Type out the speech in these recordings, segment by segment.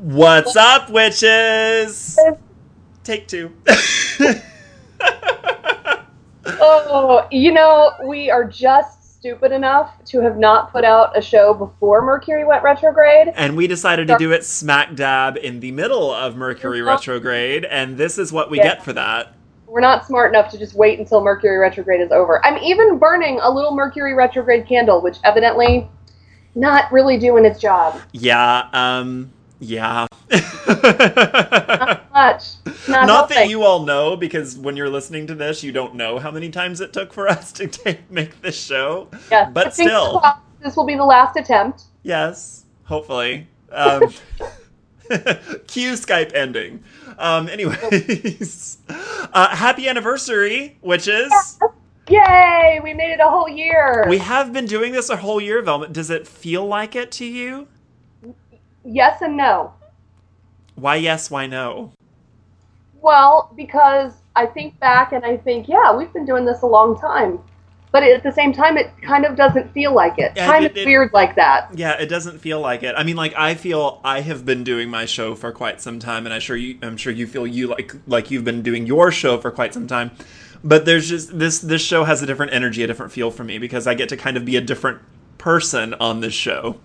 What's up, witches? Take two. Oh, you know, we are just stupid enough to have not put out a show before Mercury went retrograde. and we decided to do it smack dab in the middle of Mercury retrograde, and this is what we Yeah. get for that. We're not smart enough to just wait until Mercury retrograde is over. I'm even burning a little Mercury retrograde candle, which evidently not really doing its job. Yeah, um, yeah. Not much. Not, Not that you all know, because when you're listening to this, you don't know how many times it took for us to take, make this show. Yes, but still. this will be the last attempt. Yes, hopefully. Um, cue Skype ending. Um, anyways, uh, happy anniversary, witches. Yay! We made it a whole year. We have been doing this a whole year, Velma. Does it feel like it to you? Yes and no. Why yes, why no? Well, because I think back and I think, yeah, we've been doing this a long time. But at the same time, it kind of doesn't feel like it. Yeah, time it- is it- weird like that. Yeah, it doesn't feel like it. I mean, like I feel I have been doing my show for quite some time, and I sure you, I'm sure you feel you like like you've been doing your show for quite some time. But there's just this this show has a different energy, a different feel for me because I get to kind of be a different person on this show.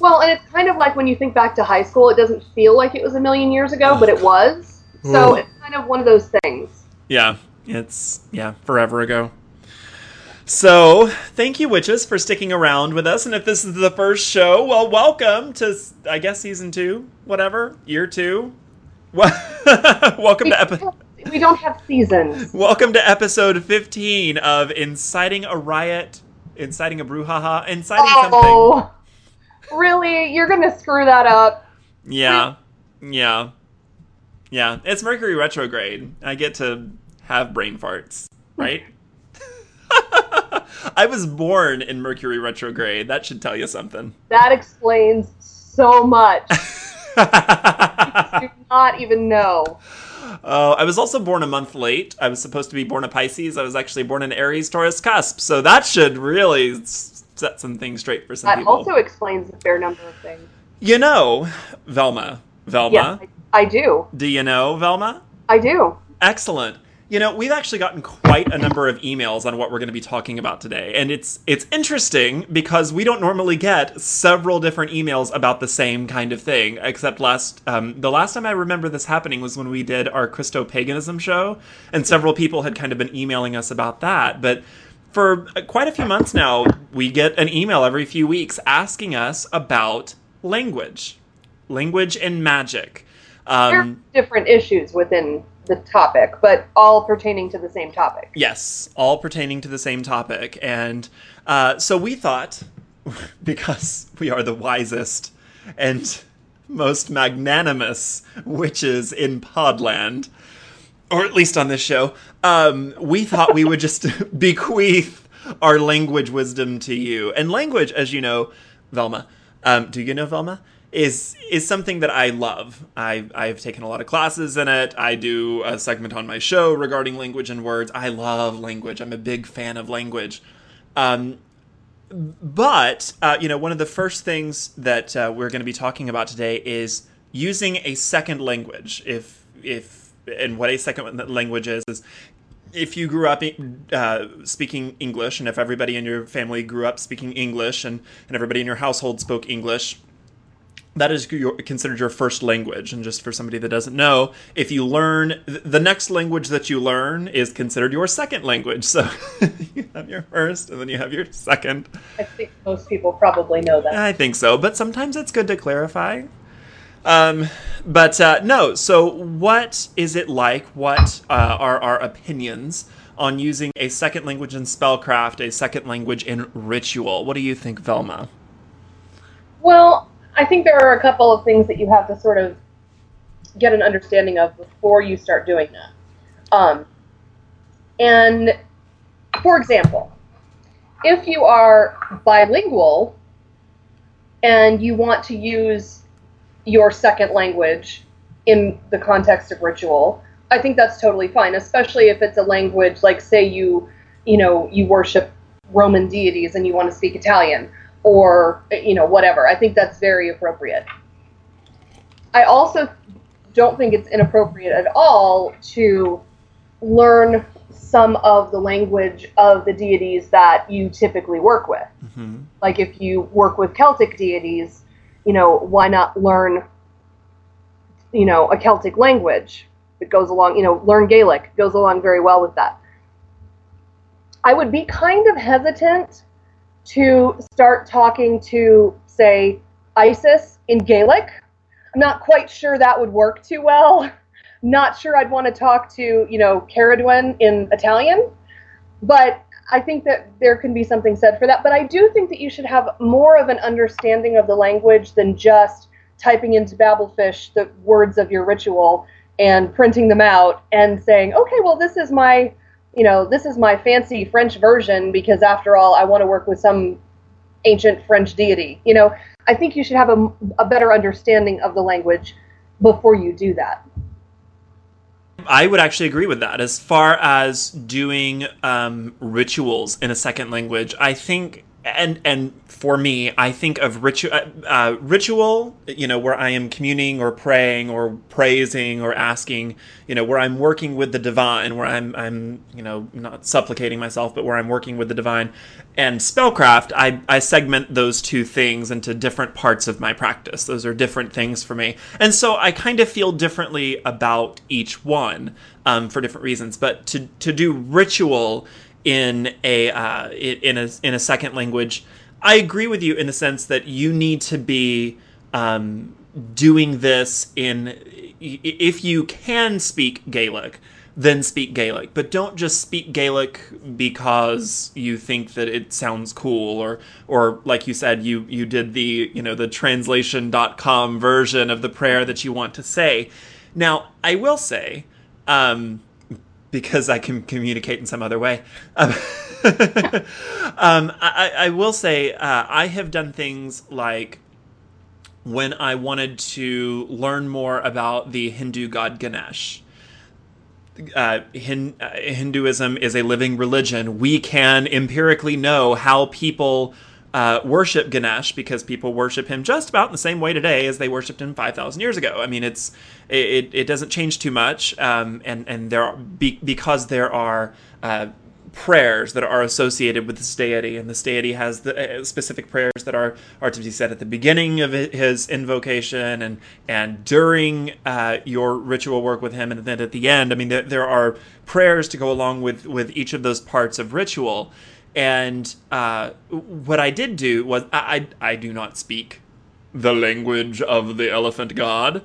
Well, and it's kind of like when you think back to high school, it doesn't feel like it was a million years ago, but it was. So Ugh. it's kind of one of those things. Yeah, it's yeah, forever ago. So, thank you, witches, for sticking around with us. And if this is the first show, well, welcome to, I guess, season two, whatever, year two. Welcome to episode. we don't have seasons. welcome to episode fifteen of inciting a riot, inciting a brouhaha, inciting oh. something. Really? You're gonna screw that up? Yeah, yeah, yeah. It's Mercury retrograde. I get to have brain farts, right? I was born in Mercury retrograde. That should tell you something. That explains so much. Do not even know. Oh, I was also born a month late. I was supposed to be born a Pisces. I was actually born an Aries Taurus cusp. So that should really set some things straight for some That people. also explains a fair number of things. you know, Velma. Velma. Yes, I, I do. Do you know Velma? I do. Excellent. You know, we've actually gotten quite a number of emails on what we're going to be talking about today, and it's it's interesting because we don't normally get several different emails about the same kind of thing. Except last um, the last time I remember this happening was when we did our Christo paganism show, and several people had kind of been emailing us about that. But for quite a few months now, we get an email every few weeks asking us about language, language and magic. Um, different issues within the topic, but all pertaining to the same topic. Yes, all pertaining to the same topic. And uh, so we thought, because we are the wisest and most magnanimous witches in Podland, or at least on this show, um, we thought we would just bequeath our language wisdom to you. And language, as you know, Velma, um, do you know Velma? Is is something that I love. I I've taken a lot of classes in it. I do a segment on my show regarding language and words. I love language. I'm a big fan of language. Um, but uh, you know, one of the first things that uh, we're going to be talking about today is using a second language. If if and what a second language is is if you grew up uh, speaking English, and if everybody in your family grew up speaking English, and and everybody in your household spoke English. That is your, considered your first language, and just for somebody that doesn't know, if you learn the next language that you learn is considered your second language. So you have your first, and then you have your second. I think most people probably know that. I think so, but sometimes it's good to clarify. Um, but uh, no, so what is it like? What uh, are our opinions on using a second language in spellcraft, a second language in ritual? What do you think, Velma? Well, I think there are a couple of things that you have to sort of get an understanding of before you start doing that. Um, and for example, if you are bilingual and you want to use your second language in the context of ritual, I think that's totally fine, especially if it's a language like say you, you know, you worship Roman deities and you want to speak Italian or you know whatever. I think that's very appropriate. I also don't think it's inappropriate at all to learn some of the language of the deities that you typically work with. Mm-hmm. Like if you work with Celtic deities, you know, why not learn, you know, a Celtic language It goes along, you know, learn Gaelic goes along very well with that. I would be kind of hesitant to start talking to, say, Isis in Gaelic. I'm not quite sure that would work too well. Not sure I'd want to talk to, you know, Ceridwen in Italian, but I think that there can be something said for that. But I do think that you should have more of an understanding of the language than just typing into Babelfish the words of your ritual and printing them out and saying, okay, well, this is my, you know, this is my fancy French version because after all, I want to work with some ancient French deity. You know, I think you should have a, a better understanding of the language before you do that. I would actually agree with that. As far as doing um, rituals in a second language, I think, and and for me, I think of ritual, uh, uh, ritual, you know, where I am communing or praying or praising or asking, you know, where I'm working with the divine, where I'm, I'm, you know, not supplicating myself, but where I'm working with the divine. And spellcraft, I, I segment those two things into different parts of my practice. Those are different things for me. And so I kind of feel differently about each one um, for different reasons. But to, to do ritual in a, uh, in a, in a second language, I agree with you in the sense that you need to be um, doing this in if you can speak Gaelic, then speak Gaelic. But don't just speak Gaelic because you think that it sounds cool or or like you said you you did the, you know, the translation.com version of the prayer that you want to say. Now, I will say um, because I can communicate in some other way. Um, um, I, I, will say uh, I have done things like when I wanted to learn more about the Hindu god Ganesh. Uh, Hin- uh, Hinduism is a living religion. We can empirically know how people uh, worship Ganesh because people worship him just about in the same way today as they worshipped him 5,000 years ago. I mean, it's it, it doesn't change too much, um, and and there are be, because there are uh, prayers that are associated with this deity, and this deity has the uh, specific prayers that are are to be said at the beginning of his invocation and and during uh, your ritual work with him, and then at the end. I mean, there, there are prayers to go along with with each of those parts of ritual. And uh, what I did do was I, I, I do not speak the language of the elephant god,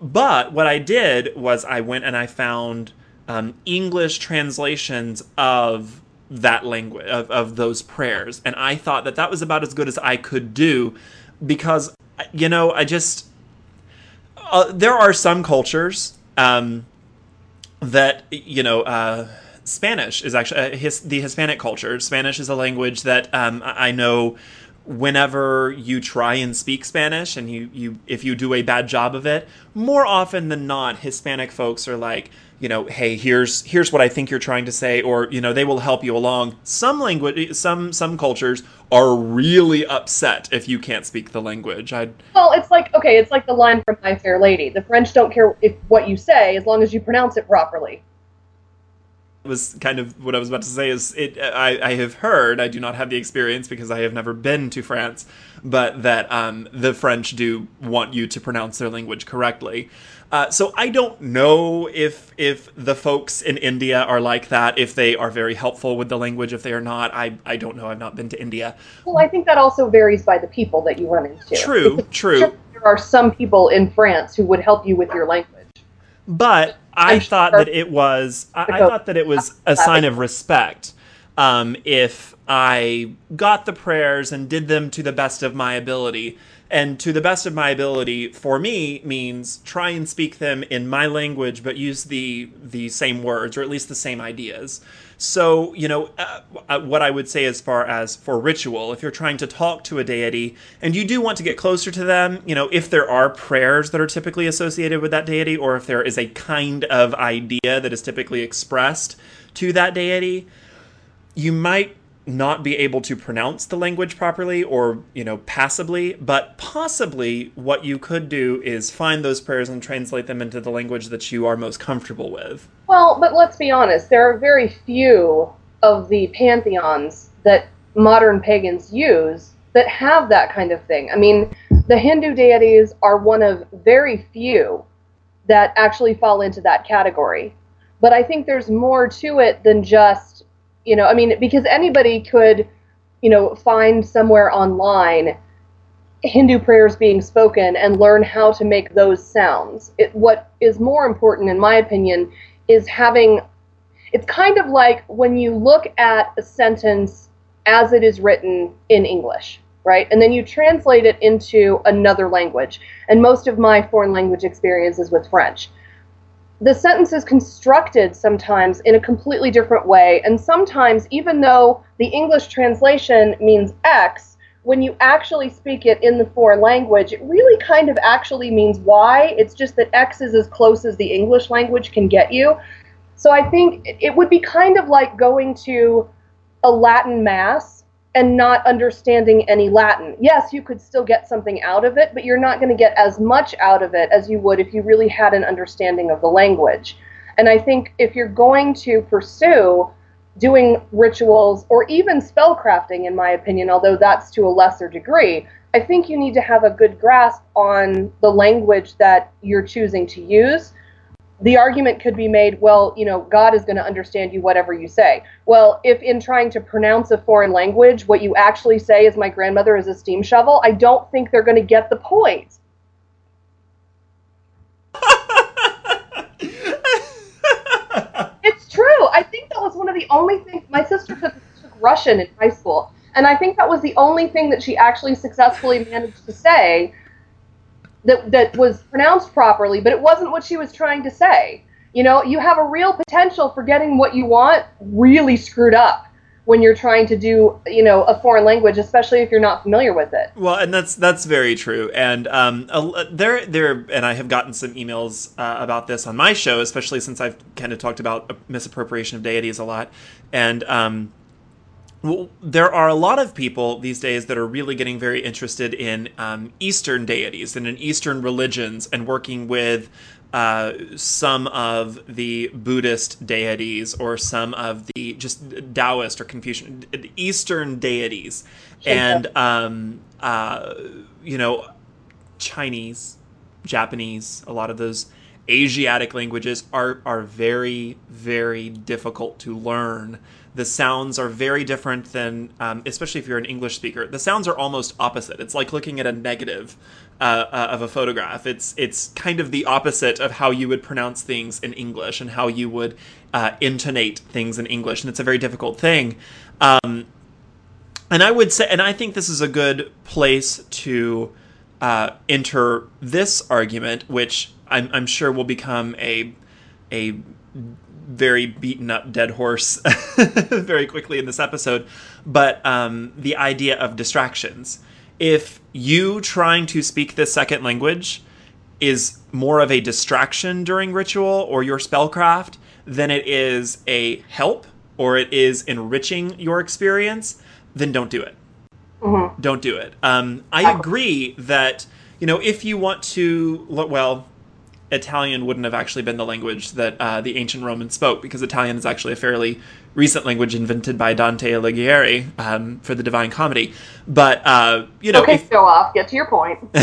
but what I did was I went and I found um, English translations of that language of, of those prayers, and I thought that that was about as good as I could do because you know I just uh, there are some cultures um, that you know. Uh, Spanish is actually uh, his, the Hispanic culture. Spanish is a language that um, I know whenever you try and speak Spanish and you, you if you do a bad job of it, more often than not, Hispanic folks are like, you know, hey, here's here's what I think you're trying to say, or you know, they will help you along. Some language, some some cultures are really upset if you can't speak the language. I well, it's like okay, it's like the line from My Fair Lady. The French don't care if what you say as long as you pronounce it properly was kind of what I was about to say is it I, I have heard I do not have the experience because I have never been to France but that um, the French do want you to pronounce their language correctly. Uh, so I don't know if if the folks in India are like that if they are very helpful with the language if they are not. I, I don't know. I've not been to India. Well I think that also varies by the people that you run into. True true. there are some people in France who would help you with your language but I thought that it was. I, I thought that it was a sign of respect um, if I got the prayers and did them to the best of my ability. And to the best of my ability, for me, means try and speak them in my language, but use the the same words or at least the same ideas. So, you know, uh, uh, what I would say as far as for ritual, if you're trying to talk to a deity and you do want to get closer to them, you know, if there are prayers that are typically associated with that deity, or if there is a kind of idea that is typically expressed to that deity, you might not be able to pronounce the language properly or, you know, passably, but possibly what you could do is find those prayers and translate them into the language that you are most comfortable with. Well, but let's be honest, there are very few of the pantheons that modern pagans use that have that kind of thing. I mean, the Hindu deities are one of very few that actually fall into that category. But I think there's more to it than just you know, I mean, because anybody could, you know, find somewhere online Hindu prayers being spoken and learn how to make those sounds. It, what is more important, in my opinion, is having. It's kind of like when you look at a sentence as it is written in English, right? And then you translate it into another language. And most of my foreign language experience is with French the sentence is constructed sometimes in a completely different way. And sometimes, even though the English translation means X, when you actually speak it in the foreign language, it really kind of actually means Y. It's just that X is as close as the English language can get you. So I think it would be kind of like going to a Latin Mass and not understanding any Latin. Yes, you could still get something out of it, but you're not going to get as much out of it as you would if you really had an understanding of the language. And I think if you're going to pursue doing rituals or even spellcrafting, in my opinion, although that's to a lesser degree, I think you need to have a good grasp on the language that you're choosing to use the argument could be made, well, you know, God is going to understand you whatever you say. Well, if in trying to pronounce a foreign language, what you actually say is my grandmother is a steam shovel, I don't think they're going to get the point. it's true. I think that was one of the only things my sister took, took Russian in high school, and I think that was the only thing that she actually successfully managed to say that that was pronounced properly, but it wasn't what she was trying to say. You know, you have a real potential for getting what you want really screwed up when you're trying to do you know a foreign language especially if you're not familiar with it. Well and that's that's very true. And um, there there and i have gotten some emails uh, about this on my show especially since i've kind of talked about misappropriation of deities a lot. And um, well, there are a lot of people these days that are really getting very interested in um, Eastern deities and in Eastern religions and working with uh, some of the Buddhist deities or some of the just Taoist or Confucian Eastern deities, and um, uh, you know, Chinese, Japanese, a lot of those Asiatic languages are are very very difficult to learn the sounds are very different than, um, especially if you're an English speaker. The sounds are almost opposite. It's like looking at a negative uh, uh, of a photograph. It's it's kind of the opposite of how you would pronounce things in English and how you would uh, intonate things in English, and it's a very difficult thing. Um, and I would say, and I think this is a good place to uh, enter this argument, which I'm, I'm sure will become a a very beaten up dead horse very quickly in this episode, but um, the idea of distractions. If you trying to speak this second language is more of a distraction during ritual or your spellcraft than it is a help or it is enriching your experience, then don't do it. Mm-hmm. Don't do it. Um, I agree that you know if you want to well Italian wouldn't have actually been the language that uh, the ancient Romans spoke, because Italian is actually a fairly recent language invented by Dante Alighieri um, for the Divine Comedy. But uh, you know, okay, if... show off. Get to your point.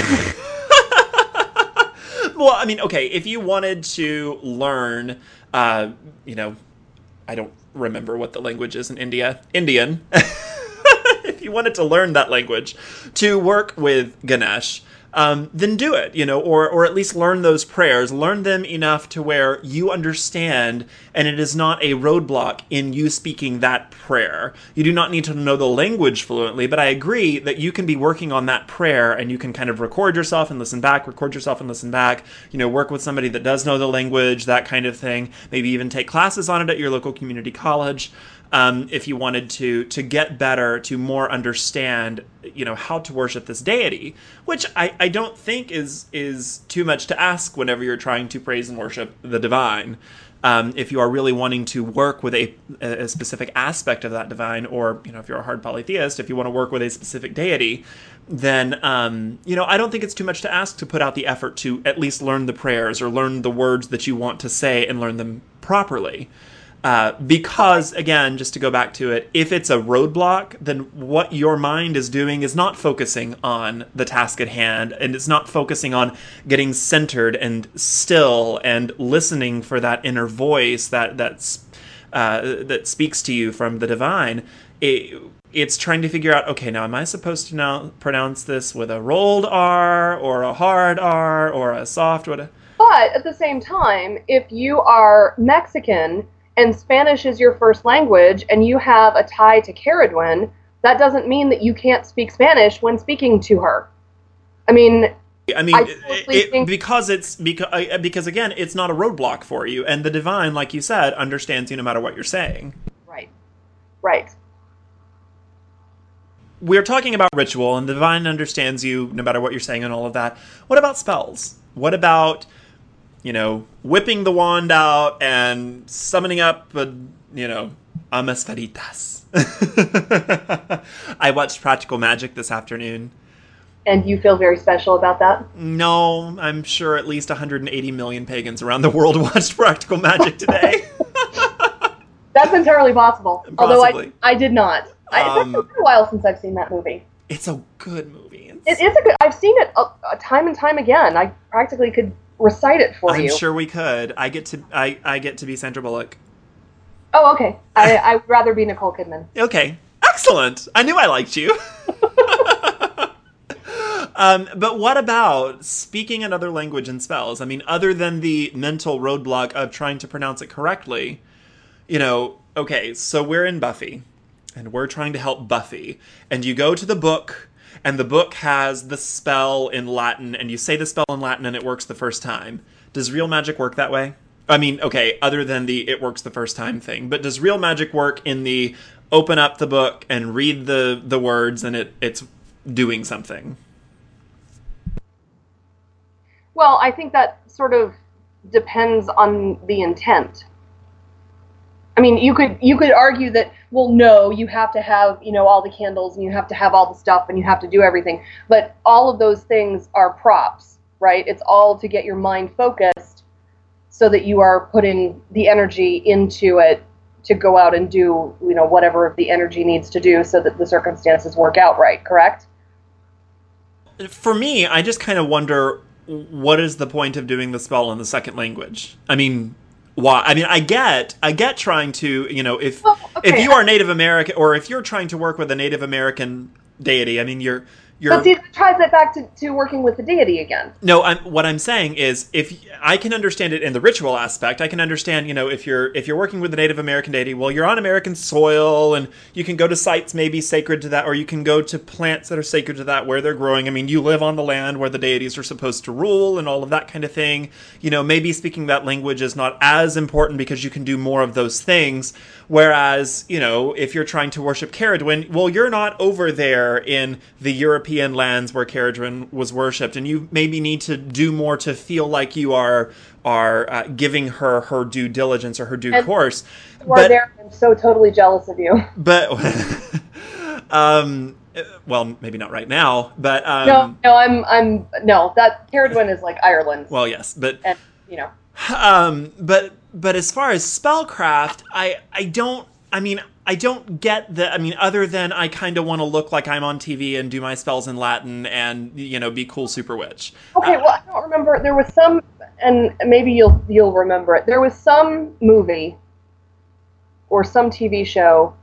well, I mean, okay, if you wanted to learn, uh, you know, I don't remember what the language is in India. Indian. if you wanted to learn that language to work with Ganesh um, then do it, you know, or or at least learn those prayers, learn them enough to where you understand, and it is not a roadblock in you speaking that prayer. You do not need to know the language fluently, but I agree that you can be working on that prayer, and you can kind of record yourself and listen back, record yourself and listen back. You know, work with somebody that does know the language, that kind of thing. Maybe even take classes on it at your local community college. Um, if you wanted to to get better, to more understand, you know, how to worship this deity, which I, I don't think is is too much to ask whenever you're trying to praise and worship the divine. Um, if you are really wanting to work with a, a specific aspect of that divine, or you know, if you're a hard polytheist, if you want to work with a specific deity, then um, you know I don't think it's too much to ask to put out the effort to at least learn the prayers or learn the words that you want to say and learn them properly. Uh, because again, just to go back to it, if it's a roadblock, then what your mind is doing is not focusing on the task at hand, and it's not focusing on getting centered and still and listening for that inner voice that that's uh, that speaks to you from the divine. It, it's trying to figure out okay now am i supposed to now pronounce this with a rolled r or a hard r or a soft what but at the same time if you are mexican and Spanish is your first language and you have a tie to Ceridwen, that doesn't mean that you can't speak Spanish when speaking to her. I mean, I mean, I it, because it's because uh, because again, it's not a roadblock for you, and the divine, like you said, understands you no matter what you're saying. Right. Right. We're talking about ritual, and the divine understands you no matter what you're saying, and all of that. What about spells? What about you know, whipping the wand out and summoning up a, you know, amas veritas. I watched Practical Magic this afternoon. And you feel very special about that? No, I'm sure at least 180 million pagans around the world watched Practical Magic today. That's entirely possible. Possibly. Although I, I did not. Um, it's been a while since I've seen that movie. It's a good movie. It's, it is a good. I've seen it a, a time and time again. I practically could recite it for I'm you. I'm sure we could. I get to I, I get to be Sandra Bullock. Oh, okay. I I would rather be Nicole Kidman. Okay, excellent. I knew I liked you. um, but what about speaking another language and spells? I mean, other than the mental roadblock of trying to pronounce it correctly, you know. Okay, so we're in Buffy, and we're trying to help Buffy, and you go to the book and the book has the spell in Latin, and you say the spell in Latin and it works the first time. Does real magic work that way? I mean, okay, other than the it works the first time thing, but does real magic work in the open up the book and read the the words and it it's doing something? Well, I think that sort of depends on the intent. I mean, you could you could argue that well, no, you have to have you know all the candles and you have to have all the stuff and you have to do everything, but all of those things are props, right? It's all to get your mind focused so that you are putting the energy into it to go out and do you know whatever the energy needs to do so that the circumstances work out right. Correct? For me, I just kind of wonder what is the point of doing the spell in the second language? I mean, why i mean i get i get trying to you know if oh, okay. if you are native american or if you're trying to work with a native american deity i mean you're you're, but see, that ties it back to, to working with the deity again. No, I'm, what I'm saying is, if I can understand it in the ritual aspect, I can understand, you know, if you're if you're working with the Native American deity, well, you're on American soil, and you can go to sites maybe sacred to that, or you can go to plants that are sacred to that where they're growing. I mean, you live on the land where the deities are supposed to rule, and all of that kind of thing. You know, maybe speaking that language is not as important because you can do more of those things. Whereas, you know, if you're trying to worship Ceridwen, well, you're not over there in the European lands where Ceridwen was worshipped, and you maybe need to do more to feel like you are are uh, giving her her due diligence or her due and course. Are there. I'm so totally jealous of you. But, um, well, maybe not right now, but um, no, no, I'm I'm no that Ceridwen is like Ireland. Well, yes, but and you know, um, but but as far as spellcraft, I I don't. I mean, I don't get the. I mean, other than I kind of want to look like I'm on TV and do my spells in Latin and you know be cool super witch. Okay, uh, well, I don't remember. There was some, and maybe you'll you'll remember it. There was some movie or some TV show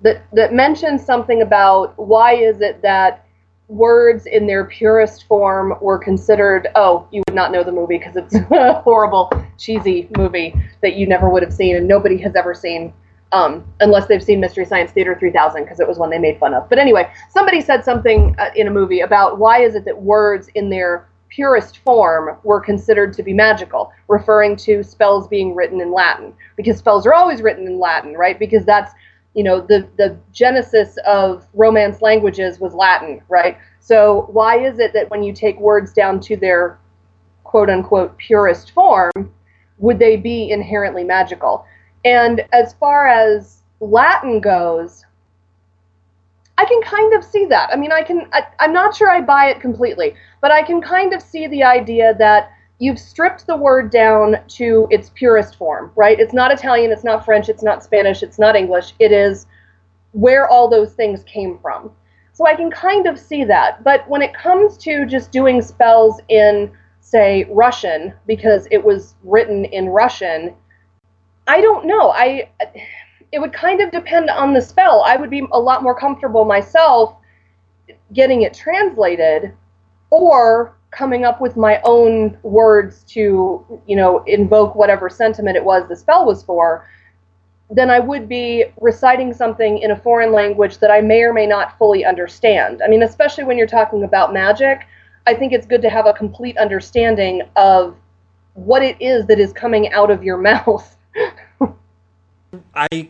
that that mentioned something about why is it that words in their purest form were considered oh you would not know the movie because it's a horrible cheesy movie that you never would have seen and nobody has ever seen um, unless they've seen mystery science theater 3000 because it was one they made fun of but anyway somebody said something uh, in a movie about why is it that words in their purest form were considered to be magical referring to spells being written in latin because spells are always written in latin right because that's you know, the, the genesis of Romance languages was Latin, right? So why is it that when you take words down to their quote unquote purest form, would they be inherently magical? And as far as Latin goes, I can kind of see that. I mean, I can, I, I'm not sure I buy it completely, but I can kind of see the idea that you've stripped the word down to its purest form, right? It's not Italian, it's not French, it's not Spanish, it's not English. It is where all those things came from. So I can kind of see that. But when it comes to just doing spells in, say, Russian, because it was written in Russian, I don't know. I it would kind of depend on the spell. I would be a lot more comfortable myself getting it translated or coming up with my own words to, you know, invoke whatever sentiment it was the spell was for, than I would be reciting something in a foreign language that I may or may not fully understand. I mean, especially when you're talking about magic, I think it's good to have a complete understanding of what it is that is coming out of your mouth. I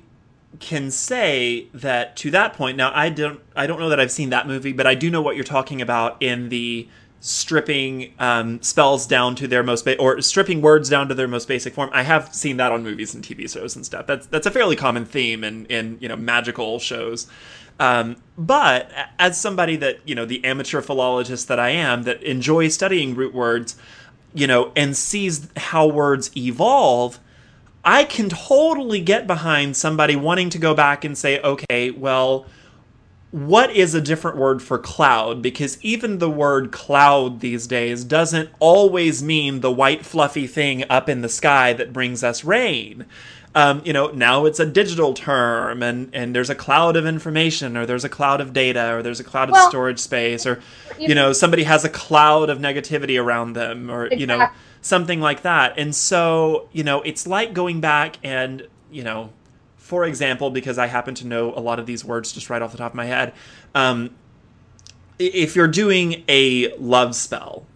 can say that to that point now I don't I don't know that I've seen that movie but I do know what you're talking about in the stripping um, spells down to their most ba- or stripping words down to their most basic form. I have seen that on movies and TV shows and stuff. That's that's a fairly common theme in in you know magical shows. Um, but as somebody that you know the amateur philologist that I am that enjoys studying root words, you know, and sees how words evolve. I can totally get behind somebody wanting to go back and say, okay, well, what is a different word for cloud? Because even the word cloud these days doesn't always mean the white fluffy thing up in the sky that brings us rain. Um, you know, now it's a digital term, and and there's a cloud of information, or there's a cloud of data, or there's a cloud of well, storage space, or you know, somebody has a cloud of negativity around them, or exactly. you know, something like that. And so, you know, it's like going back and you know for example, because I happen to know a lot of these words just right off the top of my head, um, if you're doing a love spell,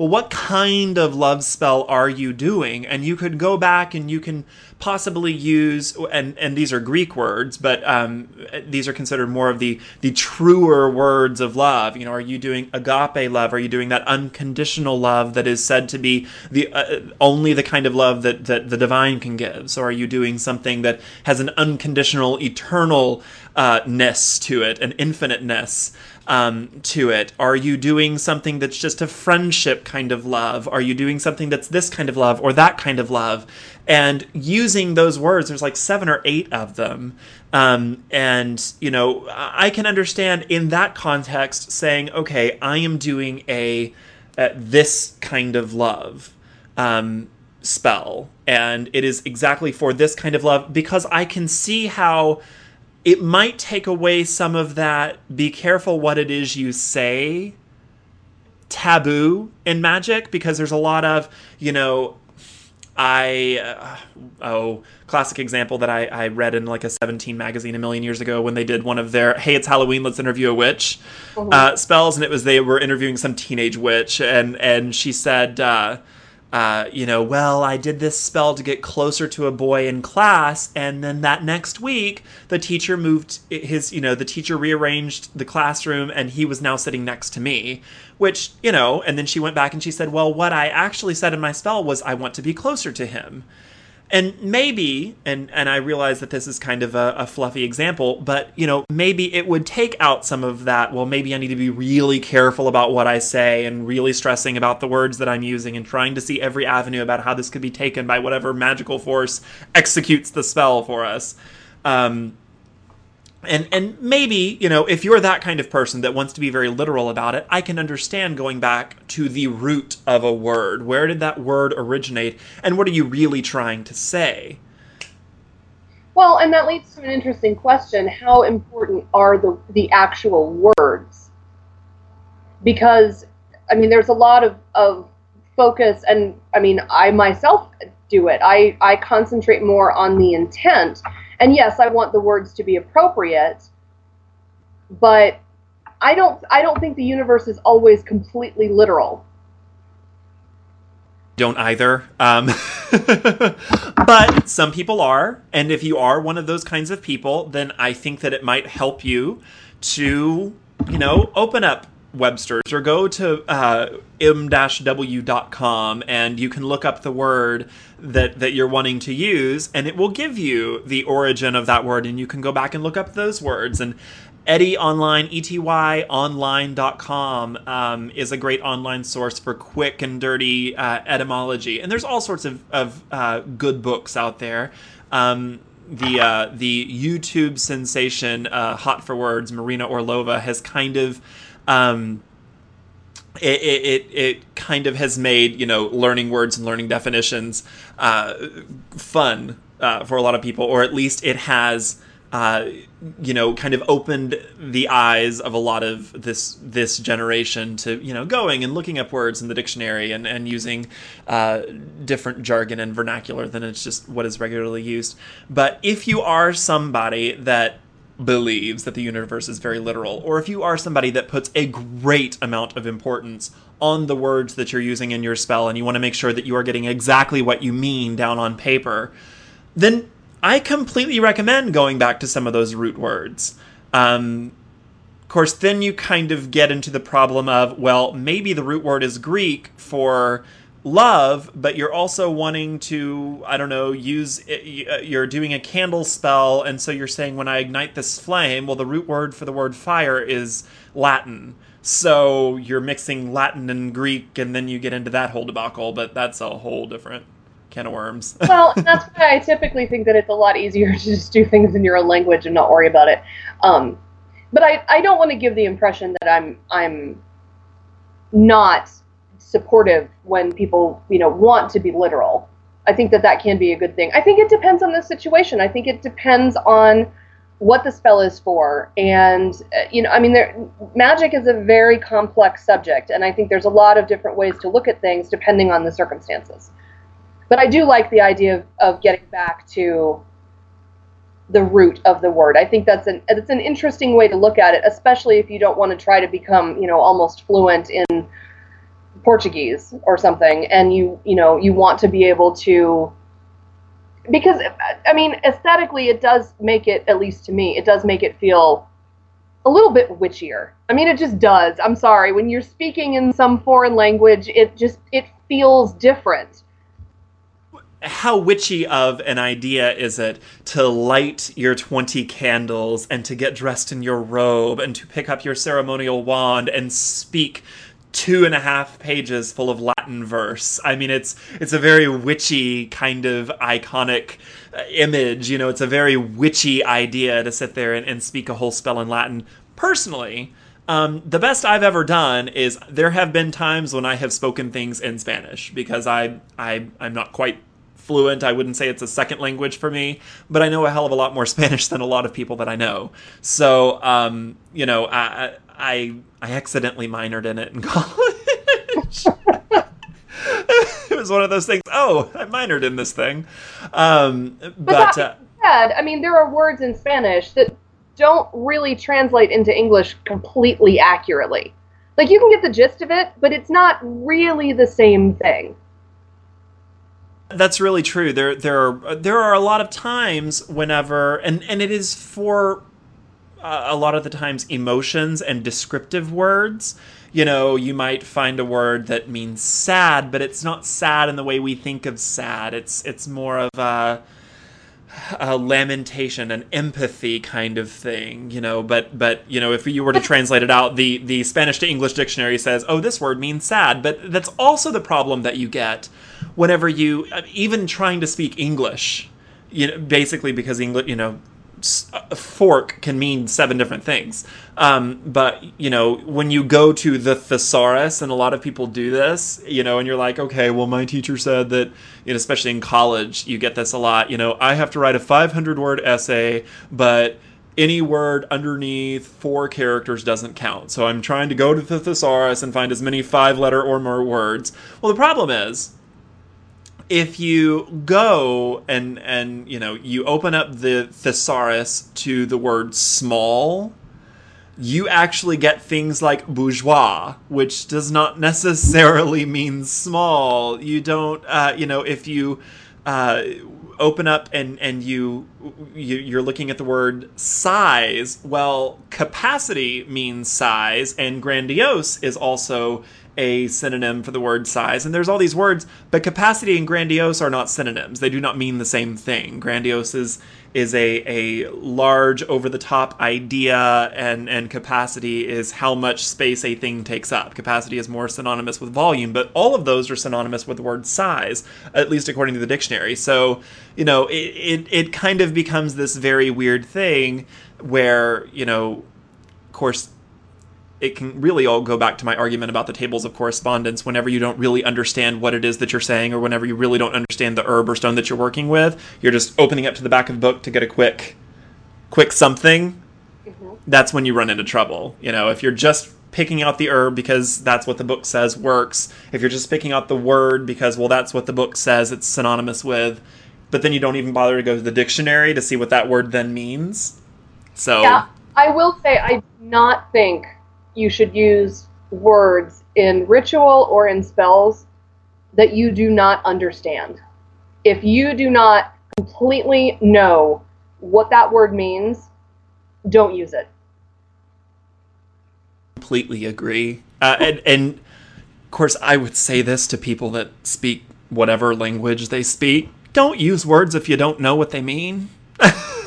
well, what kind of love spell are you doing? And you could go back and you can possibly use, and, and these are Greek words, but um, these are considered more of the, the truer words of love. You know, are you doing agape love? Are you doing that unconditional love that is said to be the uh, only the kind of love that, that the divine can give? So are you doing something that has an unconditional, eternal uh, ness to it, an infiniteness? Um, to it? Are you doing something that's just a friendship kind of love? Are you doing something that's this kind of love or that kind of love? And using those words, there's like seven or eight of them. Um, and, you know, I can understand in that context saying, okay, I am doing a, a this kind of love. Um, spell and it is exactly for this kind of love because I can see how it might take away some of that be careful what it is you say taboo in magic because there's a lot of you know i uh, oh classic example that I, I read in like a 17 magazine a million years ago when they did one of their hey it's halloween let's interview a witch mm-hmm. uh, spells and it was they were interviewing some teenage witch and and she said uh, uh, you know, well, I did this spell to get closer to a boy in class, and then that next week, the teacher moved his, you know, the teacher rearranged the classroom, and he was now sitting next to me, which, you know, and then she went back and she said, well, what I actually said in my spell was, I want to be closer to him and maybe and and i realize that this is kind of a, a, fluffy example but you know maybe it would take out some of that well maybe i need to be really careful about what i say and really stressing about the words that i'm using and trying to see every avenue about how this could be taken by whatever magical force executes the spell for us. Um, and and maybe you know if you're that kind of person that wants to be very literal about it i can understand going back to the root of a word. Where did that word originate and what are you really trying to say? Well and that leads to an interesting question. How important are the the actual words? Because i mean there's a lot of of focus and i mean i myself do it. I i concentrate more on the intent and yes, I want the words to be appropriate, but I don't I don't think the universe is always completely literal. don't either. Um, but some people are. And if you are one of those kinds of people, then I think that it might help you to, you know, open up Webster's or go to uh, m-w.com and you can look up the word that, that you're wanting to use and it will give you the origin of that word and you can go back and look up those words and Ety Online, etymonline.com um, is a great online source for quick and dirty uh, etymology. And there's all sorts of, of uh, good books out there. Um, the uh, the YouTube sensation uh, Hot for Words, Marina Orlova, has kind of um, it, it, it kind of has made you know learning words and learning definitions uh, fun uh, for a lot of people, or at least it has uh, you know, kind of opened the eyes of a lot of this this generation to you know going and looking up words in the dictionary and and using uh, different jargon and vernacular than it's just what is regularly used. But if you are somebody that believes that the universe is very literal, or if you are somebody that puts a great amount of importance on the words that you're using in your spell and you want to make sure that you are getting exactly what you mean down on paper, then I completely recommend going back to some of those root words. Um, of course, then you kind of get into the problem of, well, maybe the root word is Greek for love, but you're also wanting to, I don't know, use, uh, you're doing a candle spell, and so you're saying, when I ignite this flame, well, the root word for the word fire is Latin. So you're mixing Latin and Greek, and then you get into that whole debacle, but that's a whole different can of worms. well, that's why I typically think that it's a lot easier to just do things in your own language and not worry about it. Um, but I, I don't want to give the impression that I'm I'm not supportive when people you know want to be literal. I think that that can be a good thing. I think it depends on the situation. I think it depends on what the spell is for, and uh, you know, I mean, there, magic is a very complex subject, and I think there's a lot of different ways to look at things depending on the circumstances. But I do like the idea of, of getting back to the root of the word. I think that's an it's an interesting way to look at it, especially if you don't want to try to become, you know, almost fluent in Portuguese or something and you, you know, you want to be able to because I mean, aesthetically it does make it at least to me, it does make it feel a little bit witchier. I mean, it just does. I'm sorry. When you're speaking in some foreign language, it just it feels different how witchy of an idea is it to light your 20 candles and to get dressed in your robe and to pick up your ceremonial wand and speak two and a half pages full of Latin verse. I mean, it's it's a very witchy kind of iconic uh, image. You know, it's a very witchy idea to sit there and, and speak a whole spell in Latin. Personally, um, the best I've ever done is there have been times when I have spoken things in Spanish because I I I'm not quite fluent. I wouldn't say it's a second language for me, but I know a hell of a lot more Spanish than a lot of people that I know. So, um, you know, I, I I accidentally minored in it in college. it was one of those things. Oh, I minored in this thing. Um, but uh, said, I mean, there are words in Spanish that don't really translate into English completely accurately. Like you can get the gist of it, but it's not really the same thing. That's really true. There, there are there are a lot of times whenever, and and it is for uh, a lot of the times emotions and descriptive words. You know, you might find a word that means sad, but it's not sad in the way we think of sad. It's it's more of a a lamentation, an empathy kind of thing, you know. But but you know, if you were to translate it out, the the Spanish to English dictionary says, "Oh, this word means sad." But that's also the problem that you get whenever you even trying to speak English. You know, basically because English, you know, fork can mean seven different things. Um, but you know, when you go to the thesaurus, and a lot of people do this, you know, and you're like, okay, well, my teacher said that, you know, especially in college, you get this a lot. You know, I have to write a 500 word essay, but any word underneath four characters doesn't count. So I'm trying to go to the thesaurus and find as many five letter or more words. Well, the problem is if you go and and you know you open up the thesaurus to the word small you actually get things like bourgeois, which does not necessarily mean small. You don't, uh, you know, if you uh, open up and and you, you you're looking at the word size. Well, capacity means size, and grandiose is also a synonym for the word size. And there's all these words, but capacity and grandiose are not synonyms. They do not mean the same thing. Grandiose is is a, a large over the top idea and, and capacity is how much space a thing takes up. Capacity is more synonymous with volume, but all of those are synonymous with the word size, at least according to the dictionary. So, you know, it, it, it kind of becomes this very weird thing where, you know, of course, it can really all go back to my argument about the tables of correspondence whenever you don't really understand what it is that you're saying or whenever you really don't understand the herb or stone that you're working with you're just opening up to the back of the book to get a quick quick something. Mm-hmm. that's when you run into trouble. You know if you're just picking out the herb because that's what the book says works if you're just picking out the word because well that's what the book says it's synonymous with but then you don't even bother to go to the dictionary to see what that word then means. So yeah i will say i do not think you should use words in ritual or in spells that you do not understand. If you do not completely know what that word means, don't use it. Completely agree. Uh, and, and of course, I would say this to people that speak whatever language they speak don't use words if you don't know what they mean.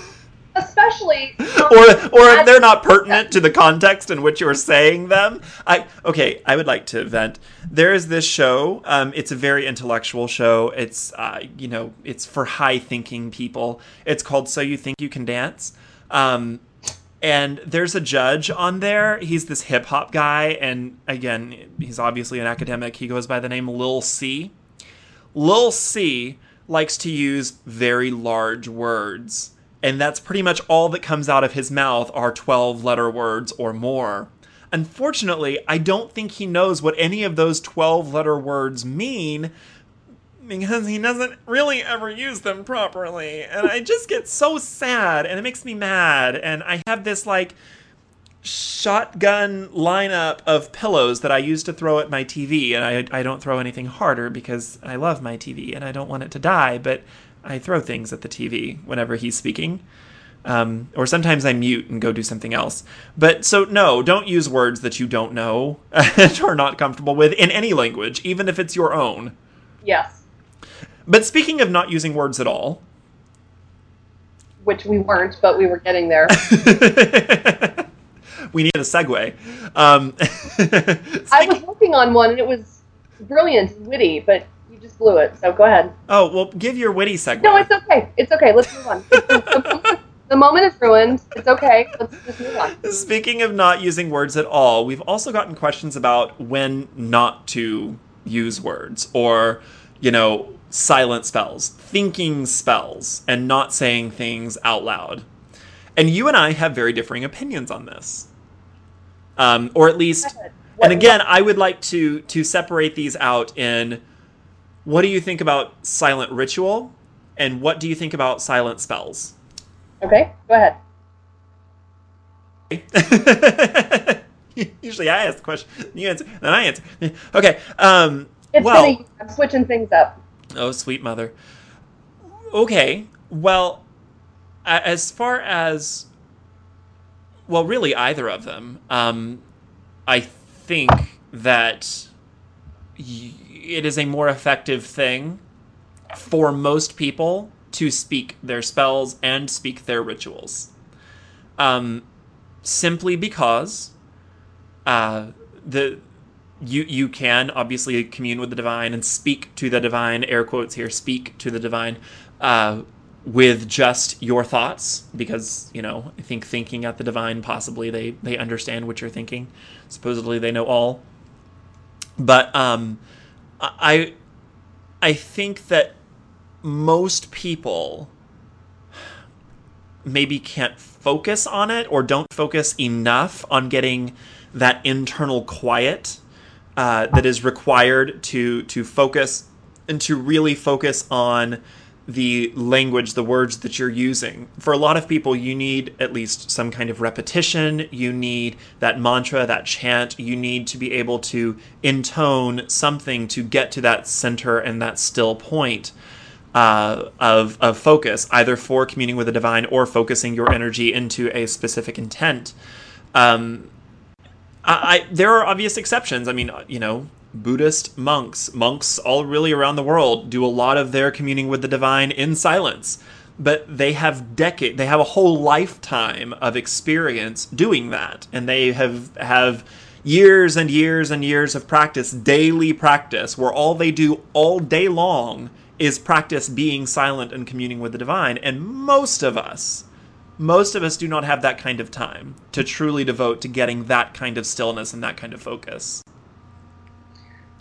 especially or or if they're not pertinent to the context in which you're saying them. I okay, I would like to vent. There is this show. Um, it's a very intellectual show. It's uh, you know, it's for high thinking people. It's called So You Think You Can Dance. Um, and there's a judge on there. He's this hip hop guy, and again, he's obviously an academic. He goes by the name Lil C. Lil C likes to use very large words and that's pretty much all that comes out of his mouth are 12 letter words or more. Unfortunately, I don't think he knows what any of those 12 letter words mean because he doesn't really ever use them properly. And I just get so sad and it makes me mad. And I have this like shotgun lineup of pillows that I use to throw at my TV. And I, I don't throw anything harder because I love my TV and I don't want it to die. But I throw things at the TV whenever he's speaking. Um, or sometimes I mute and go do something else. But so, no, don't use words that you don't know are not comfortable with in any language, even if it's your own. Yes. But speaking of not using words at all, which we weren't, but we were getting there. we need a segue. Um, I was working on one and it was brilliant and witty, but just blew it. So go ahead. Oh well, give your witty segue. No, it's okay. It's okay. Let's move on. the moment is ruined. It's okay. Let's just move on. Speaking of not using words at all, we've also gotten questions about when not to use words or, you know, silent spells, thinking spells, and not saying things out loud. And you and I have very differing opinions on this. Um, or at least, and again, I would like to to separate these out in what do you think about silent ritual? And what do you think about silent spells? Okay, go ahead. Usually I ask the question, you answer, then I answer. Okay. Um, it's well, gonna, I'm switching things up. Oh, sweet mother. Okay. Well, as far as well, really either of them. Um, I think that it is a more effective thing for most people to speak their spells and speak their rituals. Um, simply because uh, the you you can obviously commune with the divine and speak to the divine. Air quotes here. Speak to the divine. Uh, with just your thoughts because you know i think thinking at the divine possibly they they understand what you're thinking supposedly they know all but um I I think that most people maybe can't focus on it or don't focus enough on getting that internal quiet uh, that is required to to focus and to really focus on the language, the words that you're using. For a lot of people, you need at least some kind of repetition. You need that mantra, that chant. You need to be able to intone something to get to that center and that still point uh, of, of focus, either for communing with the divine or focusing your energy into a specific intent. Um, I, I, there are obvious exceptions. I mean, you know, Buddhist monks, monks all really around the world, do a lot of their communing with the divine in silence. But they have decade, they have a whole lifetime of experience doing that, and they have have years and years and years of practice, daily practice, where all they do all day long is practice being silent and communing with the divine. And most of us, most of us do not have that kind of time to truly devote to getting that kind of stillness and that kind of focus.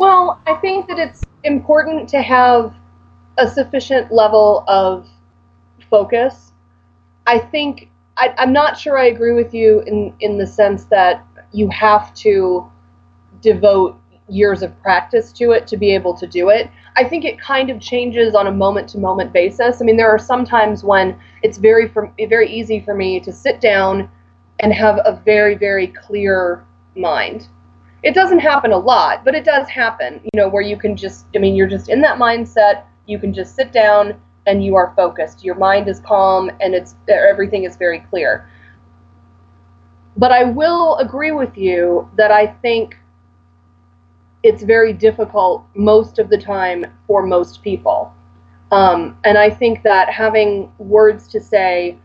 Well, I think that it's important to have a sufficient level of focus. I think I, am not sure I agree with you in in the sense that you have to devote years of practice to it to be able to do it. I think it kind of changes on a moment to moment basis. I mean, there are some times when it's very for, very easy for me to sit down and have a very very clear mind it doesn't happen a lot, but it does happen, you know, where you can just, I mean, you're just in that mindset, you can just sit down and you are focused. Your mind is calm and it's everything is very clear. But I will agree with you that I think it's very difficult most of the time for most people. Um, and I think that having words to say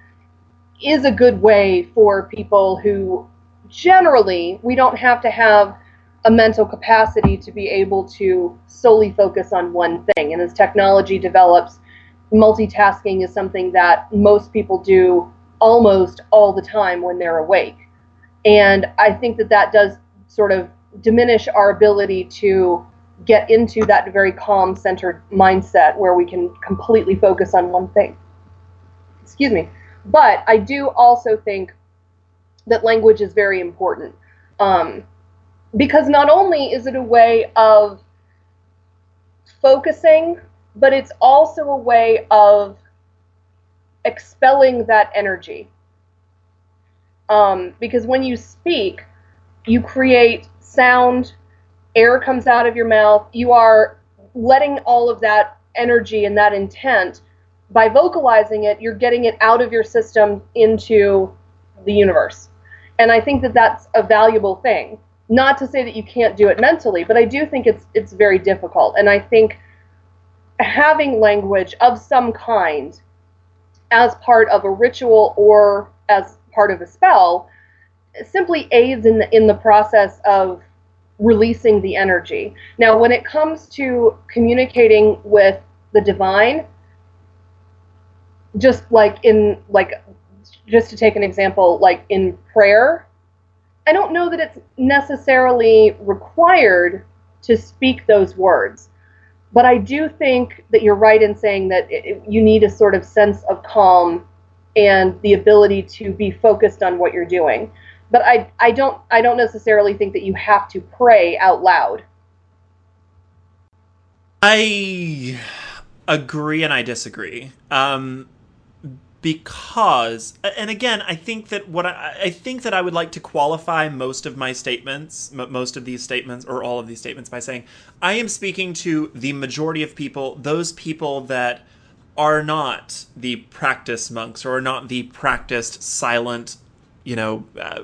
is a good way for people who generally we don't have to have a mental capacity to be able to solely focus on one thing. And as technology develops, multitasking is something that most people do almost all the time when they're awake. And I think that that does sort of diminish our ability to get into that very calm centered mindset where we can completely focus on one thing. Excuse me. But I do also think that language is very important. Um, because not only is it a way of focusing, but it's also a way of expelling that energy. Um, because when you speak, you create sound, air comes out of your mouth, you are letting all of that energy and that intent by vocalizing it, you're getting it out of your system into the universe. And I think that that's a valuable thing not to say that you can't do it mentally, but I do think it's it's very difficult. And I think having language of some kind as part of a ritual or as part of a spell simply aids in the in the process of releasing the energy. Now, when it comes to communicating with the divine, just like in like just to take an example, like in prayer, I don't know that it's necessarily required to speak those words. But I do think that you're right in saying that it, you need a sort of sense of calm and the ability to be focused on what you're doing. But I, I don't I don't necessarily think that you have to pray out loud. I agree and I disagree. Um, because and again i think that what I, I think that i would like to qualify most of my statements most of these statements or all of these statements by saying i am speaking to the majority of people those people that are not the practiced monks or are not the practiced silent you know uh,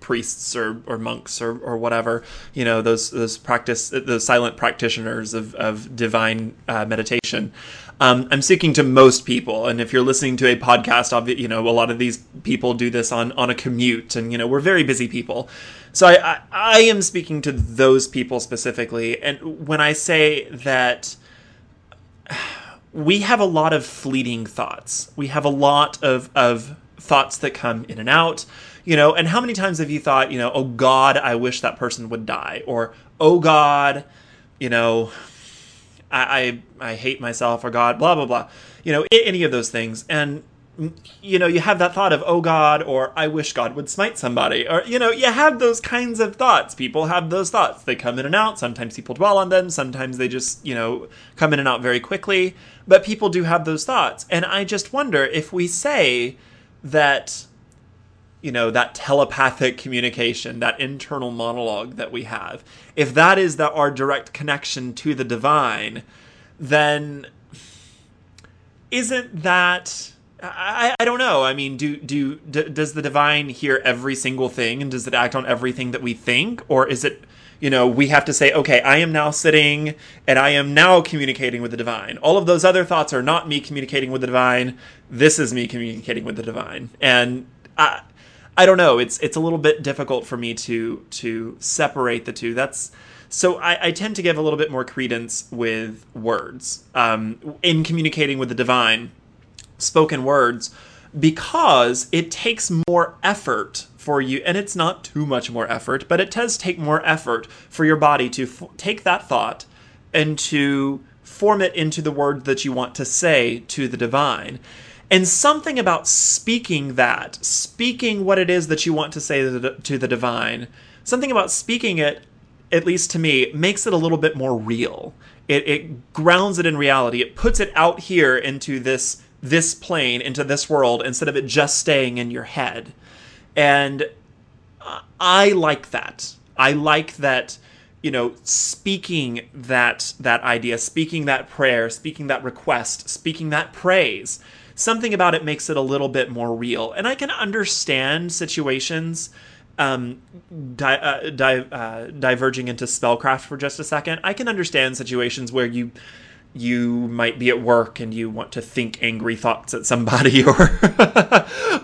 priests or, or monks or, or whatever you know those those practice those silent practitioners of, of divine uh, meditation um, I'm speaking to most people, and if you're listening to a podcast, you know a lot of these people do this on on a commute, and you know we're very busy people. So I, I, I am speaking to those people specifically, and when I say that we have a lot of fleeting thoughts, we have a lot of of thoughts that come in and out you know and how many times have you thought you know oh god i wish that person would die or oh god you know I, I, I hate myself or God, blah blah blah. You know, any of those things. And mm, you know, you have that thought of, oh God, or I wish God would smite somebody. Or, you know, you have those kinds of thoughts. People have those thoughts. They come in and out. Sometimes people dwell on them. Sometimes they just, you know, come in and out very quickly. But people do have those thoughts. And I just wonder if we say that, you know, that telepathic communication, that internal monologue that we have, if that is that our direct connection to the divine, then isn't that I, I don't know. I mean, do, do do does the divine hear every single thing and does it act on everything that we think or is it you know, we have to say, okay, I am now sitting and I am now communicating with the divine. All of those other thoughts are not me communicating with the divine. This is me communicating with the divine. And I I don't know. It's it's a little bit difficult for me to to separate the two. That's so I, I tend to give a little bit more credence with words um, in communicating with the divine spoken words because it takes more effort for you and it's not too much more effort but it does take more effort for your body to f- take that thought and to form it into the word that you want to say to the divine and something about speaking that speaking what it is that you want to say to the, to the divine something about speaking it at least to me makes it a little bit more real it, it grounds it in reality it puts it out here into this this plane into this world instead of it just staying in your head. And I like that. I like that you know speaking that that idea speaking that prayer speaking that request speaking that praise something about it makes it a little bit more real. And i can understand situations um, di- uh, di- uh, diverging into spellcraft for just a second. I can understand situations where you you might be at work and you want to think angry thoughts at somebody or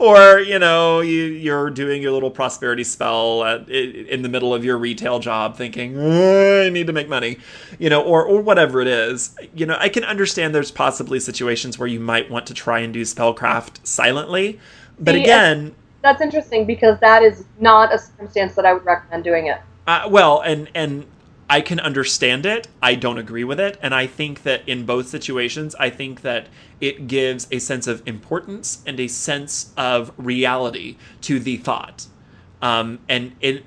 or you know you, you're doing your little prosperity spell at, in the middle of your retail job thinking oh, i need to make money you know or or whatever it is. You know i can understand there's possibly situations where you might want to try and do spellcraft silently but See, again that's interesting because that is not a circumstance that i would recommend doing it. Uh, well and and I can understand it. I don't agree with it. And I think that in both situations, I think that it gives a sense of importance and a sense of reality to the thought. Um, and it,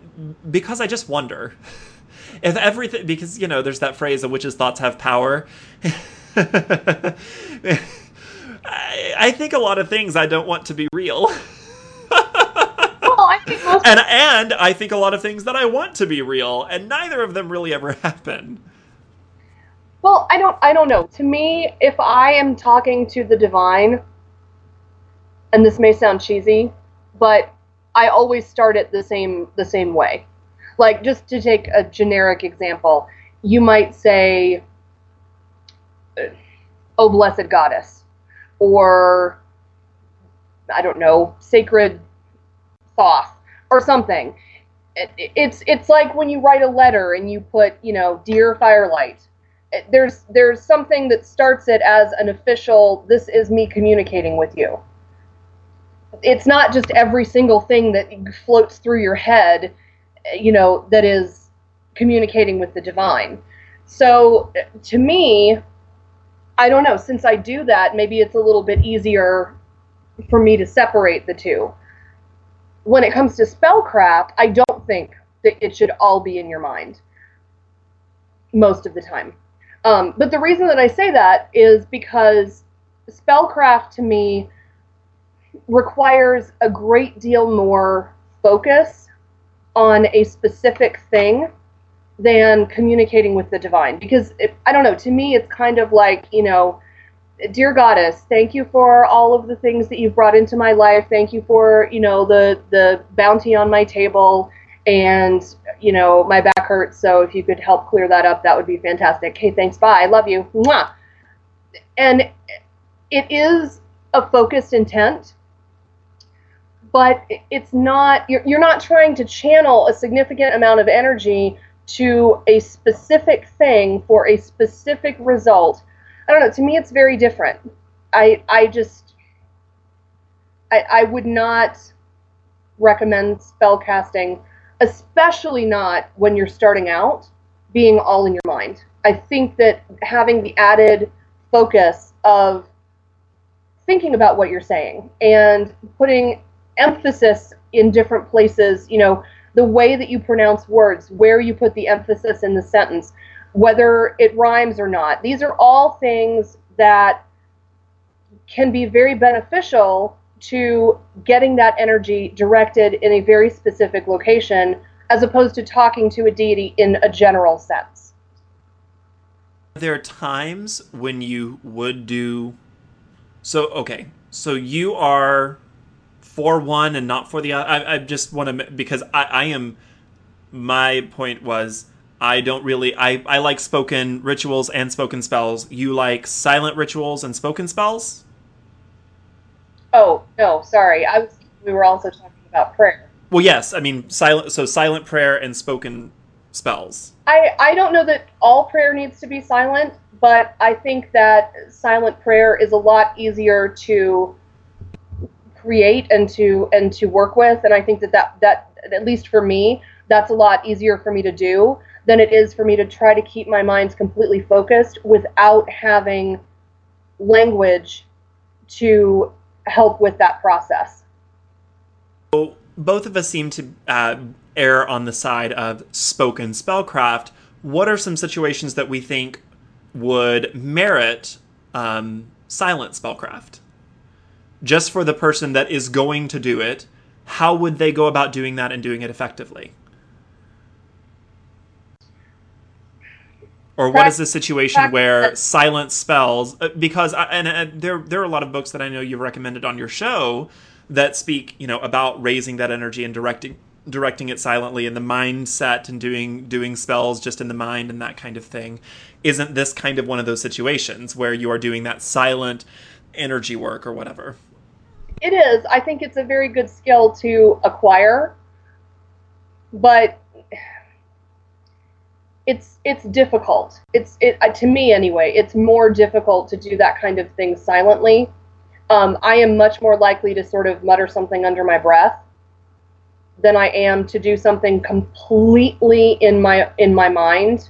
because I just wonder if everything, because, you know, there's that phrase, a witch's thoughts have power. I, I think a lot of things I don't want to be real. and and I think a lot of things that I want to be real, and neither of them really ever happen. Well, I don't I don't know. To me, if I am talking to the divine, and this may sound cheesy, but I always start it the same the same way. Like just to take a generic example, you might say, "Oh blessed goddess," or I don't know, sacred Thoth or something. It, it's it's like when you write a letter and you put you know dear Fire Lyte. There's there's something that starts it as an official. This is me communicating with you. It's not just every single thing that floats through your head, you know, that is communicating with the divine. So to me, I don't know. Since I do that, maybe it's a little bit easier for me to separate the two when it comes to spellcraft, I don't think that it should all be in your mind most of the time. Um, but the reason that I say that is because spellcraft to me requires a great deal more focus on a specific thing than communicating with the divine. Because it, I don't know, to me, it's kind of like, you know, dear goddess thank you for all of the things that you've brought into my life. Thank you for you know the the bounty on my table and you know my back hurts. So if you could help clear that up that would be fantastic. Hey thanks. Bye. I love you. Mwah. and it is a focused intent but it's not you're, you're not trying to channel a significant amount of energy to a specific thing for a specific result I don't know. To me, it's very different. I I just I I would not recommend spell casting, especially not when you're starting out, being all in your mind. I think that having the added focus of thinking about what you're saying and putting emphasis in different places, you know, the way that you pronounce words, where you put the emphasis in the sentence, whether it rhymes or not. These are all things that can be very beneficial to getting that energy directed in a very specific location as opposed to talking to a deity in a general sense. There are times when you would do so okay. So you are for one and not for the other. I, I just want to because I, I am. My point was I don't really I I like spoken rituals and spoken spells. You like silent rituals and spoken spells? Oh no, sorry. I was. We were also talking about prayer. Well, yes. I mean silent. So silent prayer and spoken spells. I I don't know that all prayer needs to be silent, but I think that silent prayer is a lot easier to create and to and to work with and i think that that that at least for me that's a lot easier for me to do than it is for me to try to keep my minds completely focused without having language to help with that process. So both of us seem to uh, err on the side of spoken spellcraft. What are some situations that we think would merit um, silent spellcraft? Just for the person that is going to do it, how would they go about doing that and doing it effectively? Or what is the situation where silent spells? Uh, because I, and, and there there are a lot of books that I know you've recommended on your show that speak, you know, about raising that energy and directing directing it silently and the mindset and doing doing spells just in the mind and that kind of thing. Isn't this kind of one of those situations where you are doing that silent energy work or whatever? It is. I think it's a very good skill to acquire, but it's it's difficult. It's it uh, to me anyway. It's more difficult to do that kind of thing silently. Um, I am much more likely to sort of mutter something under my breath than I am to do something completely in my in my mind.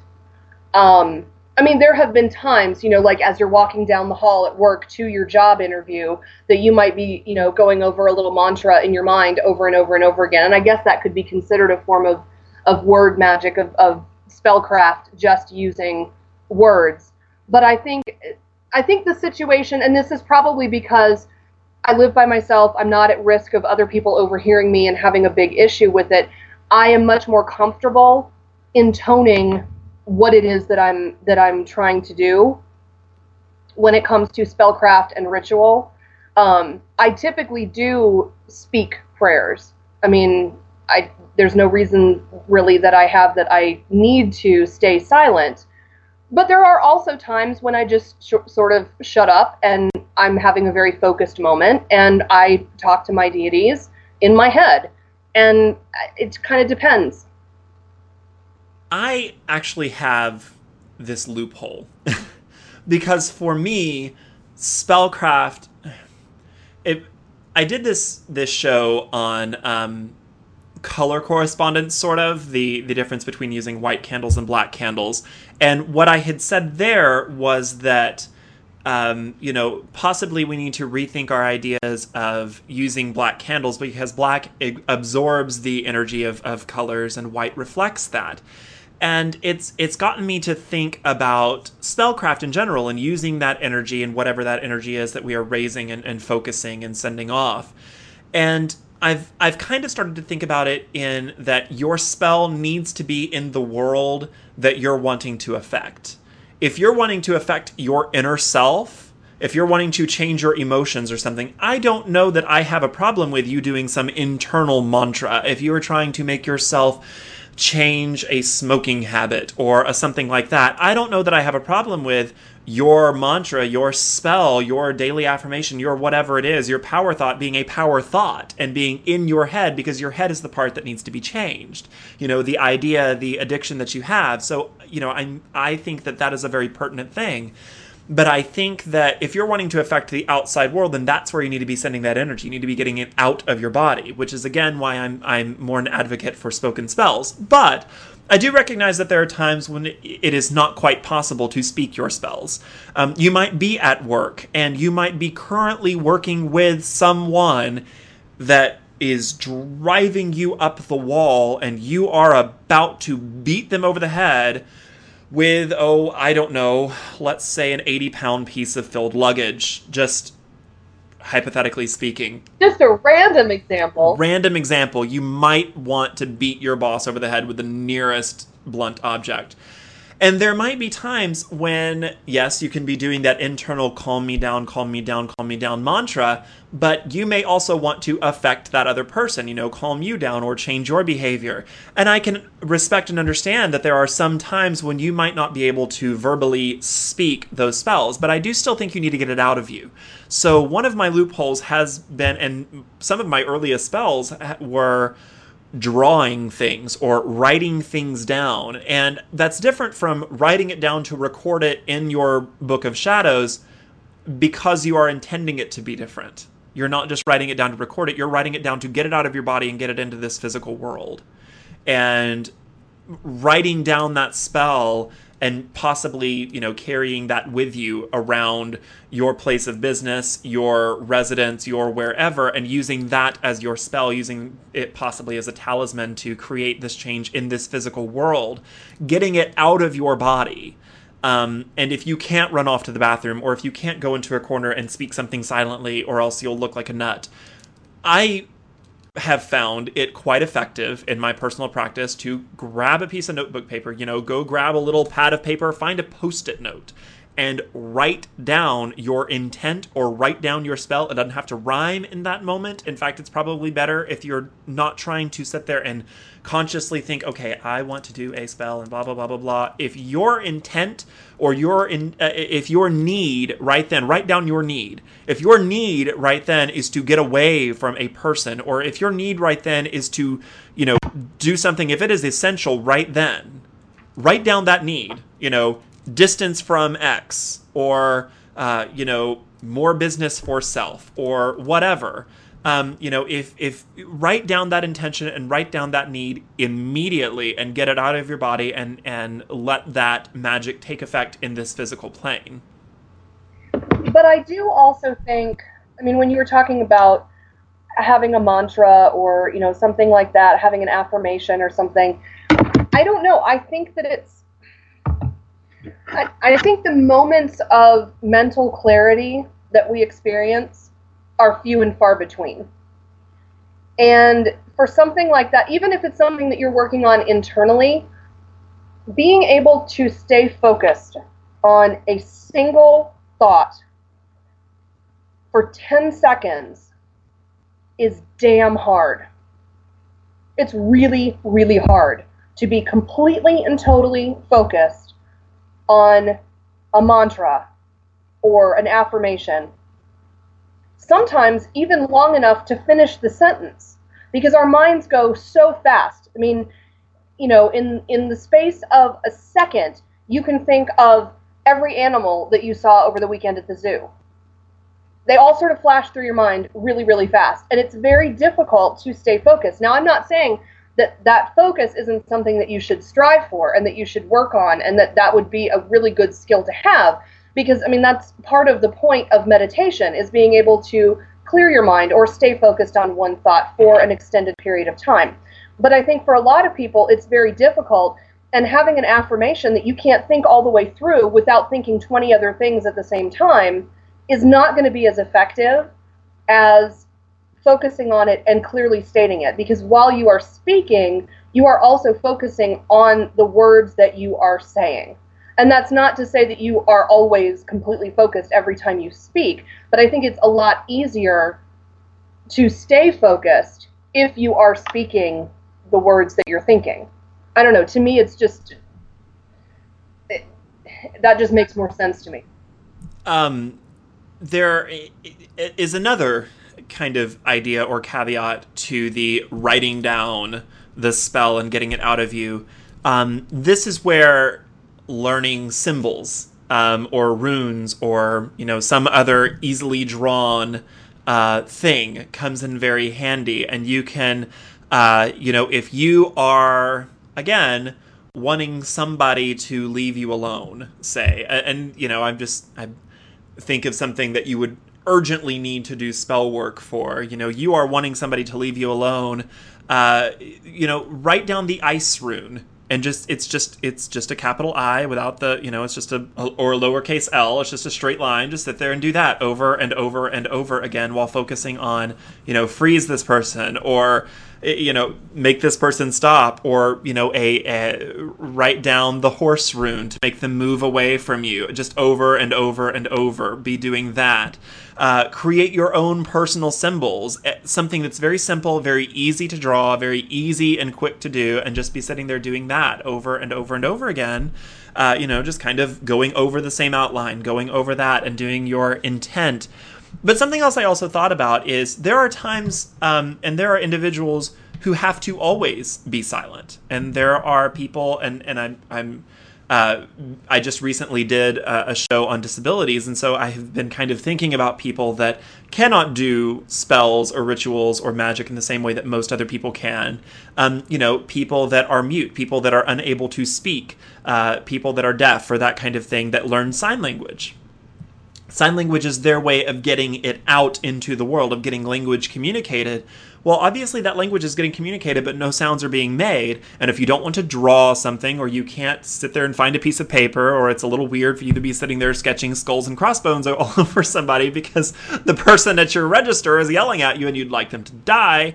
Um, I mean, there have been times, you know, like as you're walking down the hall at work to your job interview, that you might be, you know, going over a little mantra in your mind over and over and over again. And I guess that could be considered a form of, of word magic, of, of spellcraft, just using words. But I think, I think the situation, and this is probably because I live by myself, I'm not at risk of other people overhearing me and having a big issue with it. I am much more comfortable intoning what it is that I'm that I'm trying to do when it comes to spellcraft and ritual. Um, I typically do speak prayers. I mean, I there's no reason really that I have that I need to stay silent. But there are also times when I just sh- sort of shut up and I'm having a very focused moment and I talk to my deities in my head. And it kind of depends. I actually have this loophole because for me, spellcraft. It, I did this this show on um, color correspondence, sort of the the difference between using white candles and black candles, and what I had said there was that. Um, you know, possibly we need to rethink our ideas of using black candles because black absorbs the energy of, of colors and white reflects that and it's it's gotten me to think about spellcraft in general and using that energy and whatever that energy is that we are raising and, and focusing and sending off and I've I've kind of started to think about it in that your spell needs to be in the world that you're wanting to affect. If you're wanting to affect your inner self, if you're wanting to change your emotions or something, I don't know that I have a problem with you doing some internal mantra. If you are trying to make yourself change a smoking habit or a something like that, I don't know that I have a problem with your mantra, your spell, your daily affirmation, your whatever it is, your power thought being a power thought and being in your head because your head is the part that needs to be changed. You know, the idea, the addiction that you have. So, you know, I I think that that is a very pertinent thing. But I think that if you're wanting to affect the outside world, then that's where you need to be sending that energy. You need to be getting it out of your body, which is again why I'm I'm more an advocate for spoken spells. But I do recognize that there are times when it is not quite possible to speak your spells. Um, you might be at work and you might be currently working with someone that is driving you up the wall and you are about to beat them over the head with, oh, I don't know, let's say an 80 pound piece of filled luggage, just hypothetically speaking. Just a random example. Random example, you might want to beat your boss over the head with the nearest blunt object. And there might be times when, yes, you can be doing that internal calm me down, calm me down, calm me down mantra, but you may also want to affect that other person, you know, calm you down or change your behavior. And I can respect and understand that there are some times when you might not be able to verbally speak those spells, but I do still think you need to get it out of you. So one of my loopholes has been, and some of my earliest spells were drawing things or writing things down. And that's different from writing it down to record it in your book of shadows because you are intending it to be different. You're not just writing it down to record it, you're writing it down to get it out of your body and get it into this physical world. And writing down that spell and possibly you know carrying that with you around your place of business your residence your wherever and using that as your spell using it possibly as a talisman to create this change in this physical world getting it out of your body. Um, and if you can't run off to the bathroom or if you can't go into a corner and speak something silently or else you'll look like a nut i have found it quite effective in my personal practice to grab a piece of notebook paper, you know, go grab a little pad of paper, find a post it note, and write down your intent or write down your spell. It doesn't have to rhyme in that moment. In fact, it's probably better if you're not trying to sit there and consciously think, okay, I want to do a spell and blah blah blah blah blah. If your intent or your in, uh, if your need right then, write down your need. If your need right then is to get away from a person, or if your need right then is to, you know, do something, if it is essential right then, write down that need. You know, distance from X, or uh, you know, more business for self, or whatever um, you know, if if write down that intention and write down that need immediately and get it out of your body and and let that magic take effect in this physical plane. But I do also think, I mean, when you were talking about having a mantra or you know something like that, having an affirmation or something, I don't know. I think that it's I, I think the moments of mental clarity that we experience are few and far between. And for something like that, even if it's something that you're working on internally, being able to stay focused on a single thought for 10 seconds is damn hard. It's really, really hard to be completely and totally focused on a mantra or an affirmation sometimes even long enough to finish the sentence because our minds go so fast. I mean, you know, in in the space of a second, you can think of every animal that you saw over the weekend at the zoo. They all sort of flash through your mind really, really fast, and it's very difficult to stay focused. Now, I'm not saying that that focus isn't something that you should strive for and that you should work on, and that that would be a really good skill to have because I mean that's part of the point of meditation is being able to clear your mind or stay focused on one thought for an extended period of time. But I think for a lot of people it's very difficult and having an affirmation that you can't think all the way through without thinking 20 other things at the same time is not going to be as effective as focusing on it and clearly stating it because while you are speaking you are also focusing on the words that you are saying and that's not to say that you are always completely focused every time you speak, but I think it's a lot easier to stay focused if you are speaking the words that you're thinking. I don't know. To me, it's just it, that just makes more sense to me. Um, there is another kind of idea or caveat to the writing down the spell and getting it out of you. Um, this is where learning symbols um, or runes or you know some other easily drawn uh, thing comes in very handy, and you can uh, you know if you are again wanting somebody to leave you alone, say, and, and you know I'm just I think of something that you would urgently need to do spell work for. You know, you are wanting somebody to leave you alone. Uh, you know, write down the ice rune and just it's just it's just a capital I without the you know it's just a or a lowercase l. It's just a straight line. Just sit there and do that over and over and over again while focusing on you know freeze this person or eh, you know make this person stop or you know a, a write down the horse rune to make them move away from you. Just over and over and over. Be doing that. Uh, create your own personal symbols. Eh, something that's very simple, very easy to draw, very easy and quick to do, and just be sitting there doing that over and over and over again. Uh, you know, just kind of going over the same outline, going over that, and doing your intent. But something else I also thought about is there are times, um, and there are individuals who have to always be silent, and there are people, and and I'm I'm uh, I just recently did a, a, show on disabilities, and so I have been kind of thinking about people that cannot do spells or rituals or magic in the same way that most other people can. Um, you know, people that are mute, people that are unable to speak, uh, people that are deaf, or that kind of thing that learn sign language. Sign language is their way of getting it out into the world, of getting language communicated well, obviously that language is getting communicated, but no sounds are being made. And if you don't want to draw something, or you can't sit there and find a piece of paper, or it's a little weird for you to be sitting there sketching skulls and crossbones all over somebody because the person at your register is yelling at you and you'd like them to die,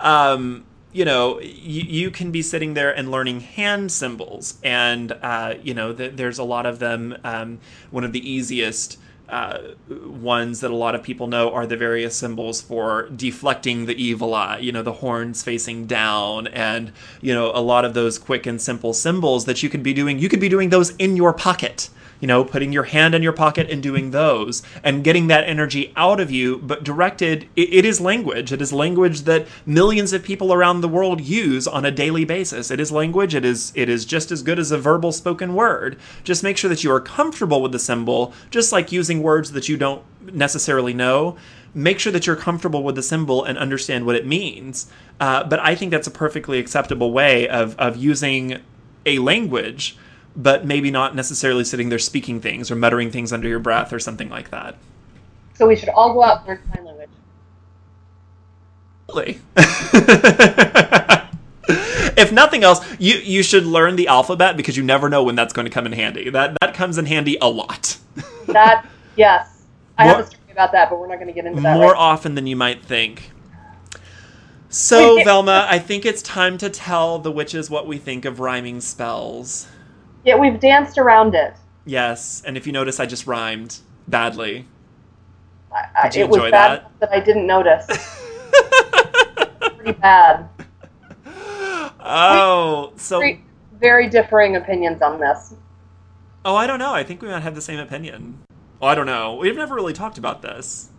um, you know, you, you, can be sitting there and learning hand symbols. And, uh, you know, th- there's a lot of them. Um, one of the easiest uh, ones that a lot of people know are the various symbols for deflecting the evil eye. You know, the horns facing down, and you know, a lot of those quick and simple symbols that you could be doing. You could be doing those in your pocket you know, putting your hand in your pocket and doing those and getting that energy out of you, but directed, it, it is language. It is language that millions of people around the world use on a daily basis. It is language. It is, it is just as good as a verbal spoken word. Just make sure that you are comfortable with the symbol, just like using words that you don't necessarily know make sure that you're comfortable with the symbol and understand what it means. Uh, but I think that's a perfectly acceptable way of, of using a language but maybe not necessarily sitting there speaking things or muttering things under your breath or something like that. So we should all go out and learn sign language. If nothing else, you you should learn the alphabet because you never know when that's going to come in handy. That that comes in handy a lot. that yes, I more, have a story about that, but we're not going to get into that. More right often than you might think. So, Velma, I think it's time to tell the witches what we think of rhyming spells. Yeah, we've danced around it. Yes, and if you notice, I just rhymed badly. I, Did you it enjoy was bad that? that I didn't notice. Pretty bad. Oh, so very differing opinions on this. Oh, I don't know. I think we might have the same opinion. Oh, I don't know. We've never really talked about this.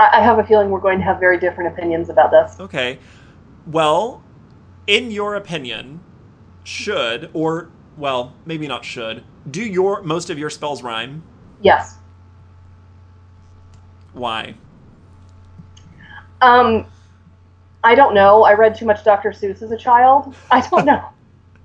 I, I have a feeling we're going to have very different opinions about this. Okay. Well, in your opinion, should or well, maybe not should. Do your most of your spells rhyme? Yes. Why? Um, I don't know. I read too much Dr. Seuss as a child. I don't know.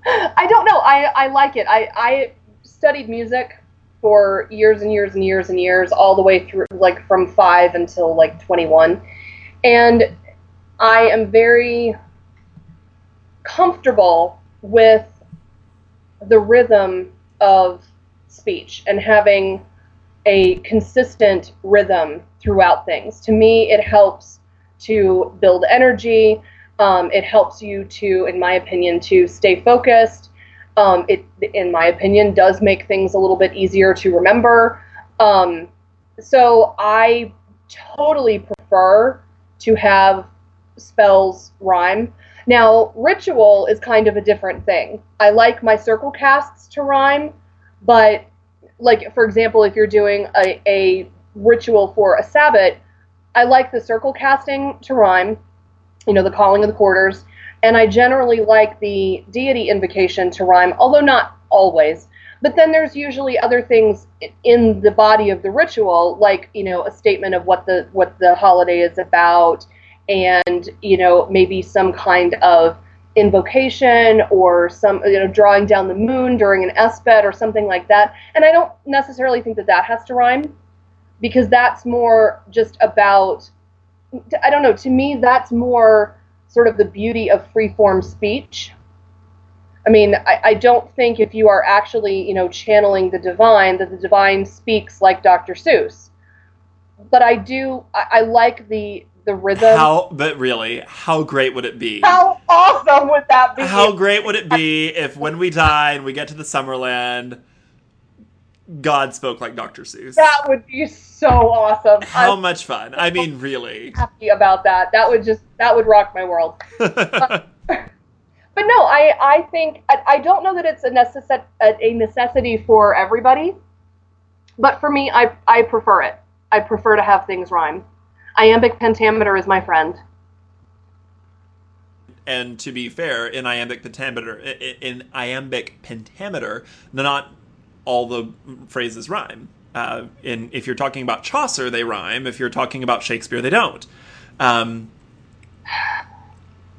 I don't know. I, I like it. I, I studied music for years and years and years and years, all the way through, like from five until like 21. And I am very comfortable with the rhythm of speech and having a consistent rhythm throughout things. To me, it helps to build energy. Um, it helps you to, in my opinion, to stay focused. Um, it, in my opinion, does make things a little bit easier to remember. Um, so I totally prefer to have spells rhyme. Now, ritual is kind of a different thing. I like my circle casts to rhyme, but like for example, if you're doing a, a ritual for a sabbat, I like the circle casting to rhyme, you know, the calling of the quarters, and I generally like the deity invocation to rhyme, although not always. But then there's usually other things in the body of the ritual, like you know a statement of what the what the holiday is about, and you know maybe some kind of invocation or some you know drawing down the moon during an esbat or something like that. And I don't necessarily think that that has to rhyme because that's more just about I don't know. To me, that's more sort of the beauty of free form speech I mean, I, I, don't think if you are actually, you know, channeling the divine, that the divine speaks like Dr. Seuss. But I do, I, I like the the rhythm. How, but really, how great would it be? How awesome would that be? How great would it be if, when we die and we get to the Summerland, God spoke like Dr. Seuss? That would be so awesome. How I'm much fun! I mean, really. Happy about that. That would just that would rock my world. but no, I, I think I, I don't know that it's a, necess- a necessity for everybody, but for me, I, I prefer it. I prefer to have things rhyme. Iambic pentameter is my friend. And to be fair, in iambic pentameter, in iambic pentameter, not all the phrases rhyme. Uh, in if you're talking about Chaucer, they rhyme. If you're talking about Shakespeare, they don't. Um,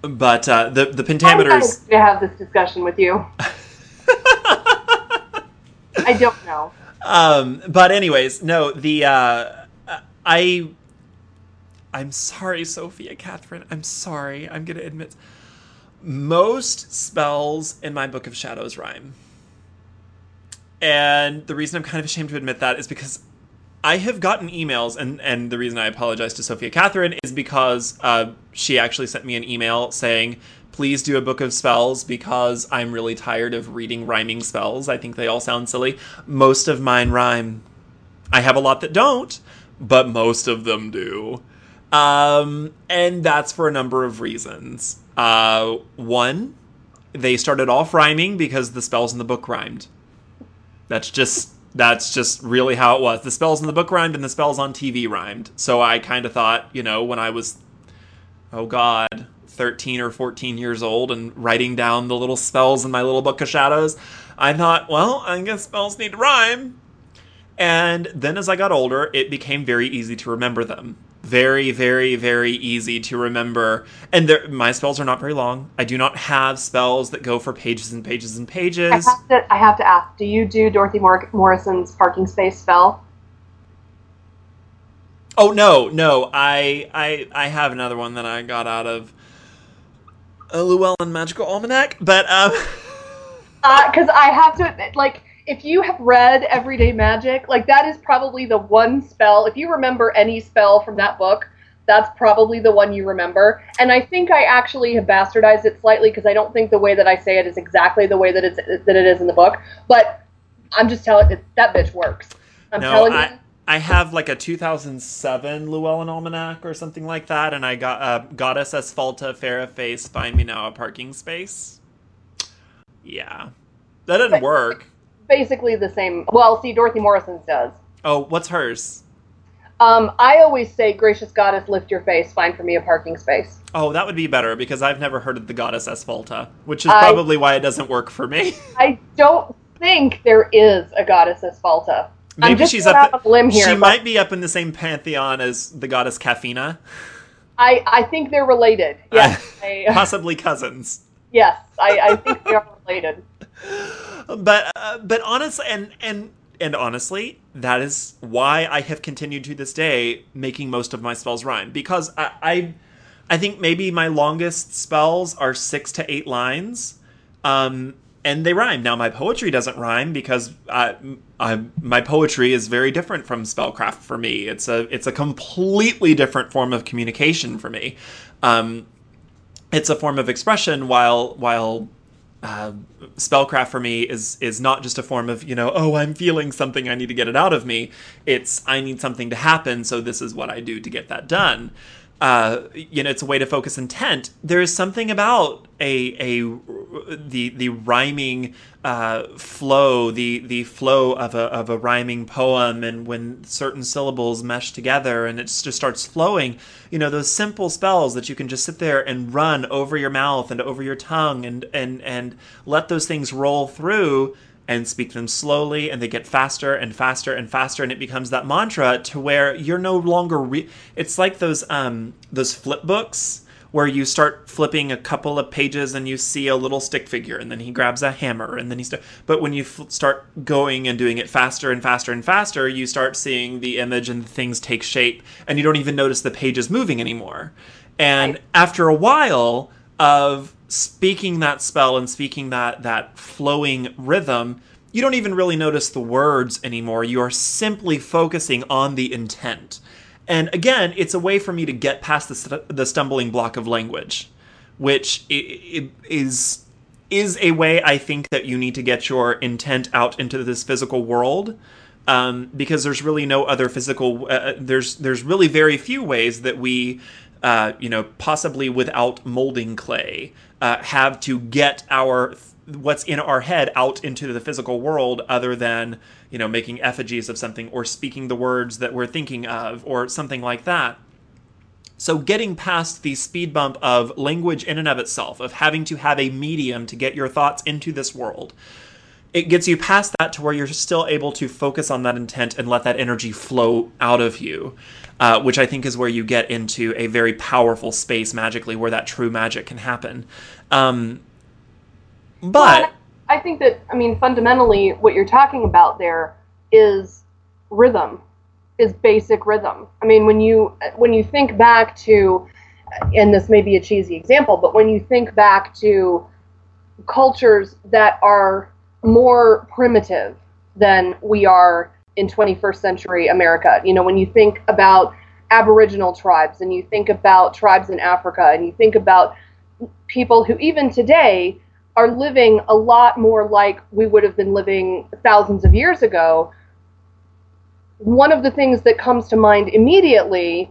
but uh, the the pentameters. I'm to have this discussion with you. I don't know. Um, but anyways, no. The uh, I. I'm sorry, Sophia Catherine. I'm sorry. I'm gonna admit. Most spells in my Book of Shadows rhyme. And the reason I'm kind of ashamed to admit that is because I have gotten emails, and, and the reason I apologize to Sophia Catherine is because uh, she actually sent me an email saying, please do a book of spells because I'm really tired of reading rhyming spells. I think they all sound silly. Most of mine rhyme. I have a lot that don't, but most of them do. Um, and that's for a number of reasons. Uh, one, they started off rhyming because the spells in the book rhymed. That's just that's just really how it was. The spells in the book rhymed and the spells on TV rhymed. So I kind of thought, you know, when I was, oh God, 13 or 14 years old and writing down the little spells in my little book of shadows, I thought, well, I guess spells need to rhyme. And then as I got older, it became very easy to remember them very, very, very easy to remember. And my spells are not very long. I do not have spells that go for pages and pages and pages. I have to, I have to ask do you do Dorothy Mor- Morrison's parking space spell? Oh no, no. I I I have another one that I got out of a Llewellyn Magical Almanac, but um because uh, I have to admit, like if you have read Everyday Magic, like that is probably the one spell. If you remember any spell from that book, that's probably the one you remember. And I think I actually have bastardized it slightly because I don't think the way that I say it is exactly the way that it's that it is in the book. But I'm just telling you, that bitch works. I'm no, telling I, you. I have like a 2007 Llewellyn Almanac or something like that, and I got uh, Goddess Asphalta, Fair Face, Find Me Now a Parking Space. Yeah. That didn't work basically the same. Well, see, Dorothy Morrison's does. Oh, what's hers? Um, I always say, "Gracious Goddess, lift your face, find for me a parking space." Oh, that would be better because I've never heard of the Goddess Asphalta, which is probably I, why it doesn't work for me. I don't think there is a Goddess Asphalta. Maybe she's up. A limb here, she might be up in the same pantheon as the goddess Caffina. I I think they're related. Yes, possibly cousins. Yes, I, I think they are related. but uh, but honestly, and and and honestly, that is why I have continued to this day making most of my spells rhyme because I, I, I think maybe my longest spells are six to eight lines, um, and they rhyme. Now my poetry doesn't rhyme because I, I, my poetry is very different from spellcraft for me. It's a it's a completely different form of communication for me. Um, it's a form of expression while while uh, spellcraft for me is is not just a form of you know oh I'm feeling something I need to get it out of me. It's I need something to happen, so this is what I do to get that done. Uh, you know, it's a way to focus intent. There is something about a a the the rhyming uh, flow, the the flow of a of a rhyming poem, and when certain syllables mesh together and it just starts flowing. You know, those simple spells that you can just sit there and run over your mouth and over your tongue and and and let those things roll through and speak them slowly and they get faster and faster and faster and it becomes that mantra to where you're no longer re- it's like those um those flip books where you start flipping a couple of pages and you see a little stick figure and then he grabs a hammer and then he st- but when you f- start going and doing it faster and faster and faster you start seeing the image and things take shape and you don't even notice the pages moving anymore and Right. after a while of speaking that spell and speaking that that flowing rhythm you don't even really notice the words anymore you are simply focusing on the intent and again, it's a way for me to get past the, st- the stumbling block of language, which is is a way I think that you need to get your intent out into this physical world. Um, because there's really no other physical. Uh, there's there's really very few ways that we, uh, you know, possibly without molding clay, uh, have to get our what's in our head out into the physical world other than you know making effigies of something or speaking the words that we're thinking of or something like that. So getting past the speed bump of language in and of itself of having to have a medium to get your thoughts into this world it gets you past that to where you're still able to focus on that intent and let that energy flow out of you uh, which i think is where you get into a very powerful space magically where that true magic can happen um, but Well, I think that I mean fundamentally what you're talking about there is rhythm, is basic rhythm. I mean when you when you think back to, and this may be a cheesy example, but when you think back to cultures that are more primitive than we are in 21st century America, you know when you think about Aboriginal tribes and you think about tribes in Africa and you think about people who even today are living a lot more like we would have been living thousands of years ago. One of the things that comes to mind immediately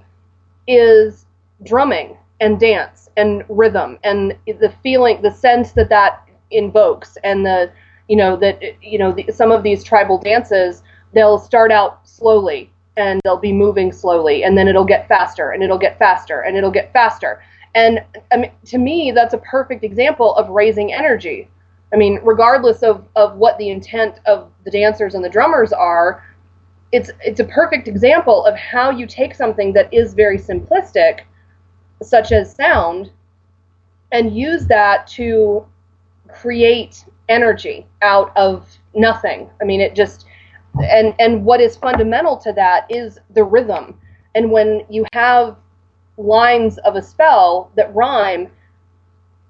is drumming and dance and rhythm and the feeling, the sense that that invokes, and the, you know, that, you know, the, some of these tribal dances, they'll start out slowly and they'll be moving slowly and then it'll get faster and it'll get faster and it'll get faster. And I mean, to me, that's a perfect example of raising energy. I mean, regardless of, of what the intent of the dancers and the drummers are, it's it's a perfect example of how you take something that is very simplistic, such as sound, and use that to create energy out of nothing. I mean, it just and and what is fundamental to that is the rhythm. And when you have lines of a spell that rhyme,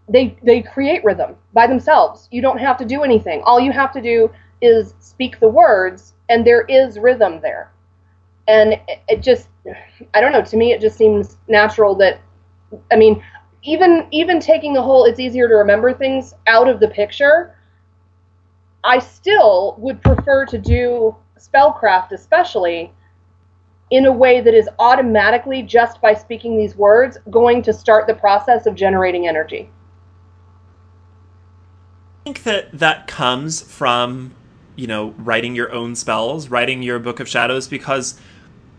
they they create rhythm by themselves. You don't have to do anything. All you have to do is speak the words, and there is rhythm there. And it, it just, I don't know. To me, it just seems natural that, I mean, even even taking the whole "it's easier to remember things" out of the picture, I still would prefer to do spellcraft, especially in a way that is automatically, just by speaking these words, going to start the process of generating energy. I think that that comes from, you know, writing your own spells, writing your Book of Shadows, because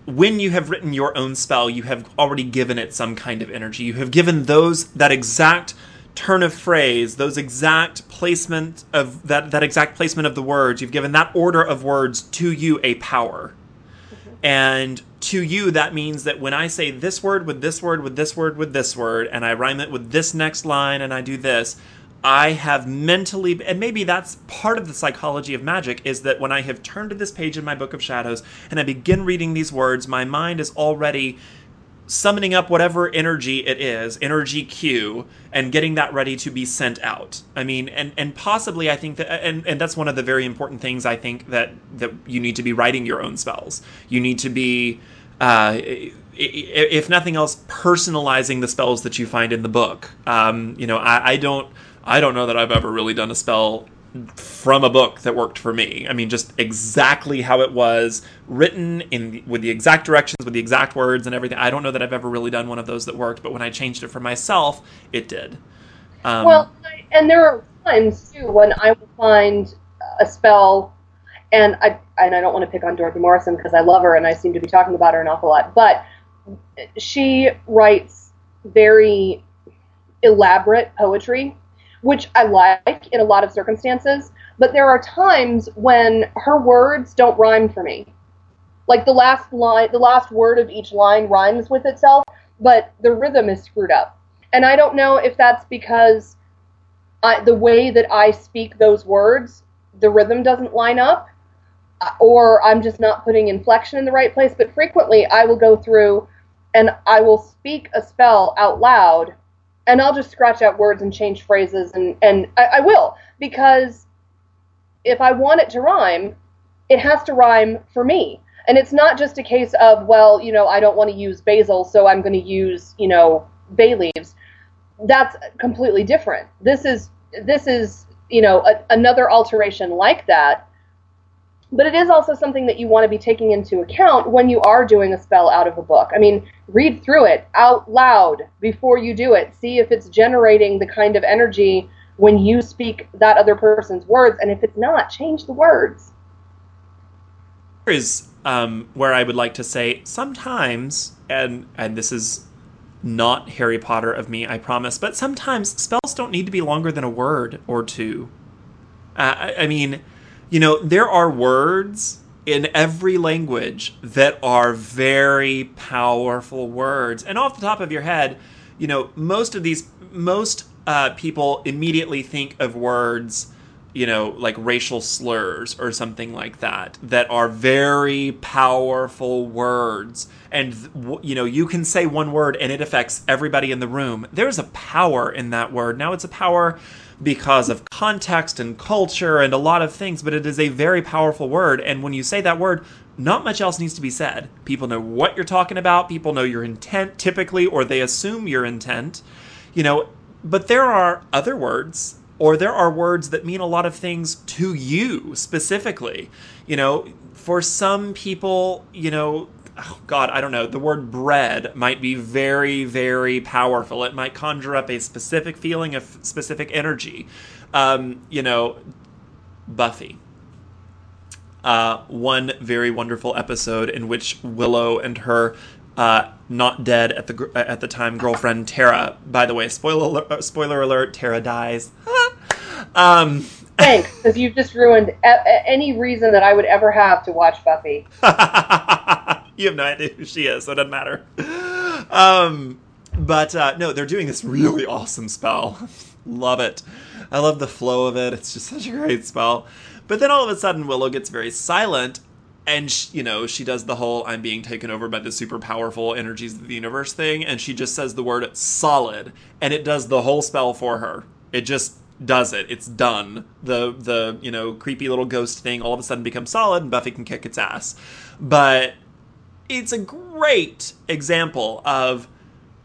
when you have written your own spell, you have already given it some kind of energy. You have given those that exact turn of phrase, those exact placement of that that exact placement of the words. You've given that order of words to you a power. Mm-hmm. And to you, that means that when I say this word with this word with this word with this word, and I rhyme it with this next line and I do this, I have mentally, and maybe that's part of the psychology of magic, is that when I have turned to this page in my Book of Shadows and I begin reading these words, my mind is already summoning up whatever energy it is, energy Q, and getting that ready to be sent out. I mean, and and possibly I think that, and and that's one of the very important things I think that that you need to be writing your own spells. You need to be. Uh, if nothing else, personalizing the spells that you find in the book. Um, you know, I, I don't, I don't know that I've ever really done a spell from a book that worked for me. I mean, just exactly how it was written in with the exact directions, with the exact words and everything. I don't know that I've ever really done one of those that worked, but when I changed it for myself, it did. Um, Well, and there are times too when I will find a spell, and I and I don't want to pick on Dorothy Morrison because I love her and I seem to be talking about her an awful lot, but she writes very elaborate poetry, which I like in a lot of circumstances. but there are times when her words don't rhyme for me. Like the last line, the last word of each line rhymes with itself, but the rhythm is screwed up. And I don't know if that's because I, the way that I speak those words, the rhythm doesn't line up, uh, or I'm just not putting inflection in the right place. But frequently, I will go through and I will speak a spell out loud, and I'll just scratch out words and change phrases, and and I, I will because if I want it to rhyme, it has to rhyme for me. And it's not just a case of, well, you know, I don't want to use basil, so I'm going to use, you know, bay leaves. That's completely different. This is this is, you know, a, another alteration like that. But it is also something that you want to be taking into account when you are doing a spell out of a book. I mean, read through it out loud before you do it. See if it's generating the kind of energy when you speak that other person's words, and if it's not, change the words. Here is um, where I would like to say sometimes, and and this is not Harry Potter of me, I promise, but sometimes spells don't need to be longer than a word or two. Uh, I, I mean, you know, there are words in every language that are very powerful words, and off the top of your head, you know, most of these most uh, people immediately think of words you know, like racial slurs or something like that, that are very powerful words. And, you know, you can say one word and it affects everybody in the room. There's a power in that word. Now, it's a power because of context and culture and a lot of things, but it is a very powerful word. And when you say that word, not much else needs to be said. People know what you're talking about, people know your intent typically, or they assume your intent, you know. But there are other words or there are words that mean a lot of things to you specifically. You know, for some people, you know, oh God, I don't know, the word bread might be very, very powerful. It might conjure up a specific feeling of specific energy. Um, you know, Buffy. Uh, one very wonderful episode in which Willow and her uh, not dead at the at the time girlfriend Tara. By the way, spoiler alert, uh, spoiler alert: Tara dies. um, Thanks, because you've just ruined a- any reason that I would ever have to watch Buffy. you have no idea who she is, so it doesn't matter. Um, but uh, no, they're doing this really awesome spell. love it. I love the flow of it. It's just such a great spell. But then all of a sudden, Willow gets very silent and she, you know she does the whole i'm being taken over by the super powerful energies of the universe thing and she just says the word solid and it does the whole spell for her it just does it it's done the the you know creepy little ghost thing all of a sudden becomes solid and buffy can kick its ass but it's a great example of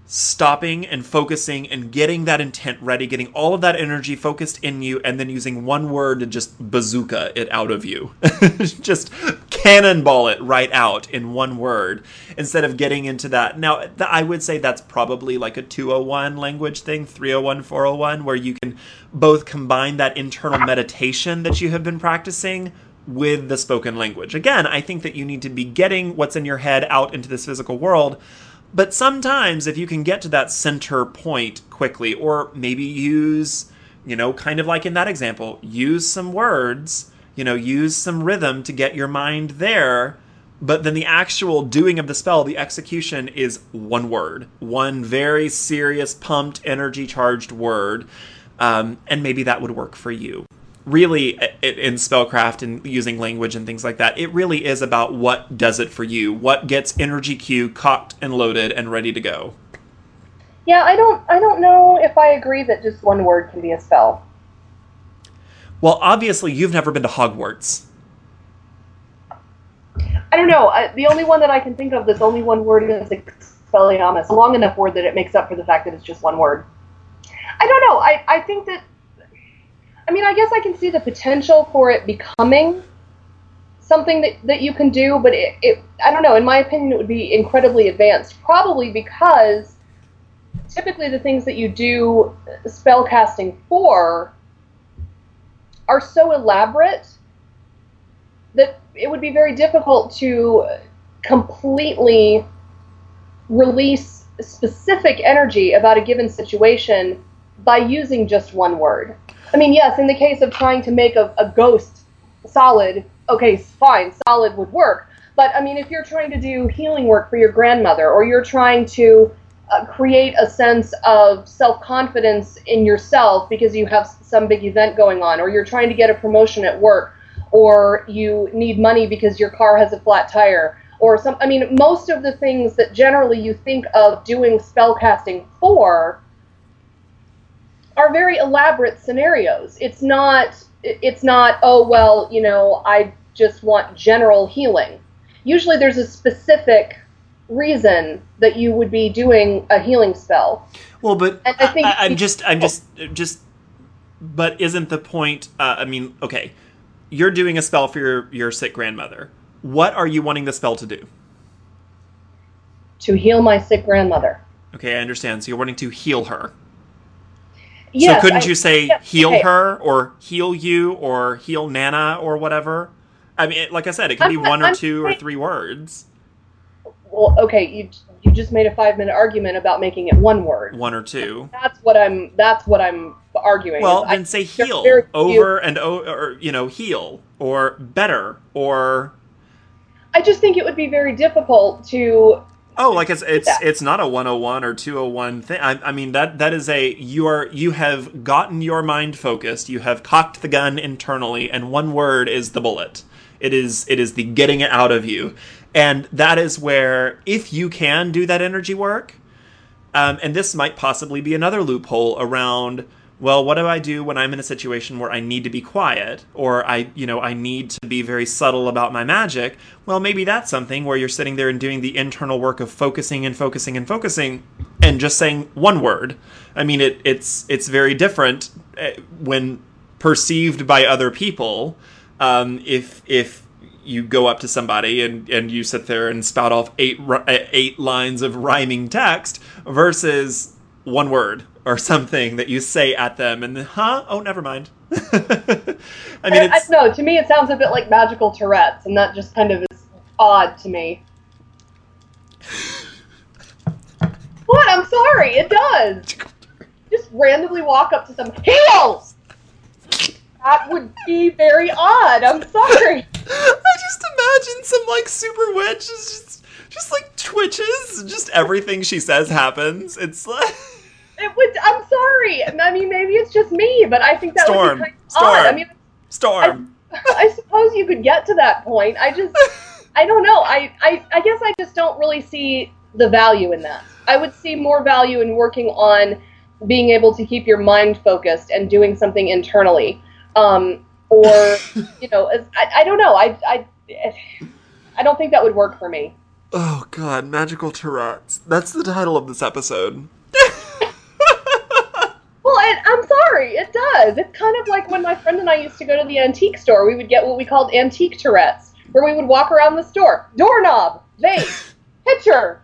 stopping and focusing and getting that intent ready, getting all of that energy focused in you, and then using one word to just bazooka it out of you. just cannonball it right out in one word instead of getting into that. Now, th- I would say that's probably like a 201 language thing, 301, 401, where you can both combine that internal meditation that you have been practicing with the spoken language. Again, I think that you need to be getting what's in your head out into this physical world but sometimes, if you can get to that center point quickly, or maybe use, you know, kind of like in that example, use some words, you know, use some rhythm to get your mind there. But then the actual doing of the spell, the execution is one word, one very serious, pumped, energy charged word. Um, and maybe that would work for you really uh, uh, in spellcraft and using language and things like that it really is about what does it for you what gets energy q cocked and loaded and ready to go. Yeah i don't i don't know if i agree that just one word can be a spell. Well obviously you've never been to hogwarts. I don't know. I, the only one that i can think of that's only one word is expelliarmus. A long enough word that it makes up for the fact that it's just one word. I don't know. I, I think that I mean, I guess I can see the potential for it becoming something that, that you can do, but it, it, I don't know, in my opinion, it would be incredibly advanced. Probably because typically the things that you do spellcasting for are so elaborate that it would be very difficult to completely release specific energy about a given situation by using just one word. I mean, yes, in the case of trying to make a, a ghost solid, okay, fine, solid would work. But I mean, if you're trying to do healing work for your grandmother, or you're trying to uh, create a sense of self confidence in yourself because you have some big event going on, or you're trying to get a promotion at work, or you need money because your car has a flat tire, or some. I mean, most of the things that generally you think of doing spellcasting for are very elaborate scenarios. It's not. It's not. Oh well, you know, I just want general healing. Usually, there's a specific reason that you would be doing a healing spell. Well, but And I think- I, am just, I'm just, just. But isn't the point? Uh, I mean, okay, you're doing a spell for your your sick grandmother. What are you wanting the spell to do? To heal my sick grandmother. Okay, I understand. So you're wanting to heal her. Yes, so couldn't I- you say yes, heal okay. her or heal you or heal Nana or whatever? I mean, it, like I said, it could be I'm- one or I'm two or three words, Well, okay, you you just made a five minute argument about making it one word. one or two. That's what I'm. That's what I'm arguing. Well, is I- then say heal over and over, or you know, heal or better or I just think it would be very difficult to. Oh, like it's it's Yeah. it's not a 101 or 201 thing. I, I mean that that is a you are you have gotten your mind focused. You have cocked the gun internally, and one word is the bullet. It is it is the getting it out of you, and that is where if you can do that energy work, um, and this might possibly be another loophole around. Well, what do I do when I'm in a situation where I need to be quiet, or I, you know, I need to be very subtle about my magic? Well, maybe that's something where you're sitting there and doing the internal work of focusing and focusing and focusing, and just saying one word. I mean, it, it's it's very different eh, when perceived by other people. Um, if if you go up to somebody and, and you sit there and spout off eight eh, eight lines of rhyming text versus one word or something that you say at them and huh oh never mind i mean I, it's no, to me it sounds a bit like magical Tourette's, and that just kind of is odd to me. what? I'm sorry. It does. Just randomly walk up to some heels. That would be very odd. I'm sorry. i just imagine some like super witch is just just like twitches just everything she says happens it's like It would. I'm sorry. I mean, maybe it's just me, but I think that Storm. would be kind of Storm. odd. I mean, storm I suppose you could get to that point. I just, I don't know. I, I, I guess I just don't really see the value in that. I would see more value in working on being able to keep your mind focused and doing something internally. Um, or, you know, I, I don't know. I, I, I don't think that would work for me. oh god magical tourette's that's the title of this episode Well, it, I'm sorry, it does. It's kind of like when my friend and I used to go to the antique store. We would get what we called antique Tourette's, where we would walk around the store. Doorknob, vase, pitcher,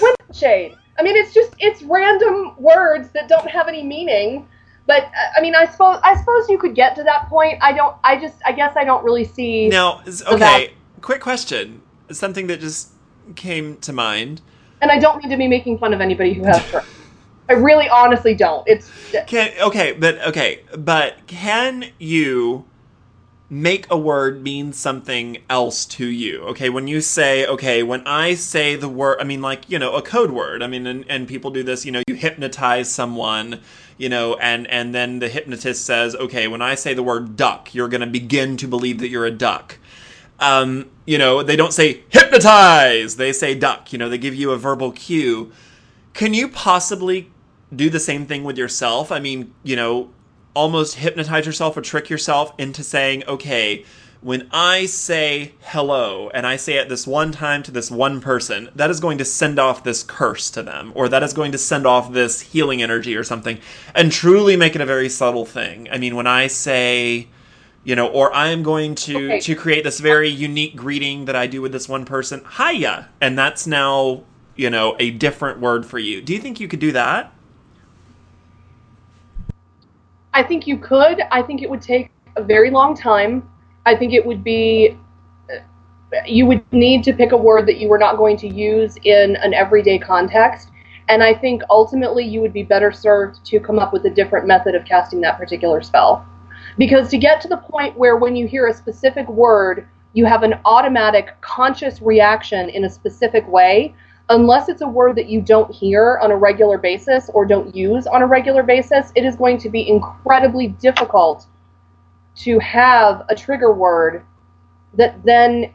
window shade. I mean, it's just it's random words that don't have any meaning. But uh, I mean, I suppose I suppose you could get to that point. I don't. I just. I guess I don't really see. now okay quick question something that just came to mind And I don't mean to be making fun of anybody who has. I really, honestly don't. It's Can okay, but okay, but can you make a word mean something else to you? Okay, when you say okay, when I say the word, I mean like you know a code word. I mean, and, and people do this. You know, you hypnotize someone. You know, and and then the hypnotist says, okay, when I say the word duck, you're going to begin to believe that you're a duck. Um, you know, they don't say hypnotize. They say duck. You know, they give you a verbal cue. Can you possibly do the same thing with yourself? I mean, you know, almost hypnotize yourself or trick yourself into saying, okay, when I say hello and I say it this one time to this one person, that is going to send off this curse to them, or that is going to send off this healing energy or something, and truly make it a very subtle thing. I mean, when I say, you know, or I am going to Okay. to create this very unique greeting that I do with this one person, hiya, and that's now you know a different word for you. Do you think you could do that? I think you could. I think it would take a very long time. I think it would be. You would need to pick a word that you were not going to use in an everyday context. And I think ultimately you would be better served to come up with a different method of casting that particular spell. Because to get to the point where when you hear a specific word, you have an automatic conscious reaction in a specific way, unless it's a word that you don't hear on a regular basis or don't use on a regular basis, it is going to be incredibly difficult to have a trigger word that then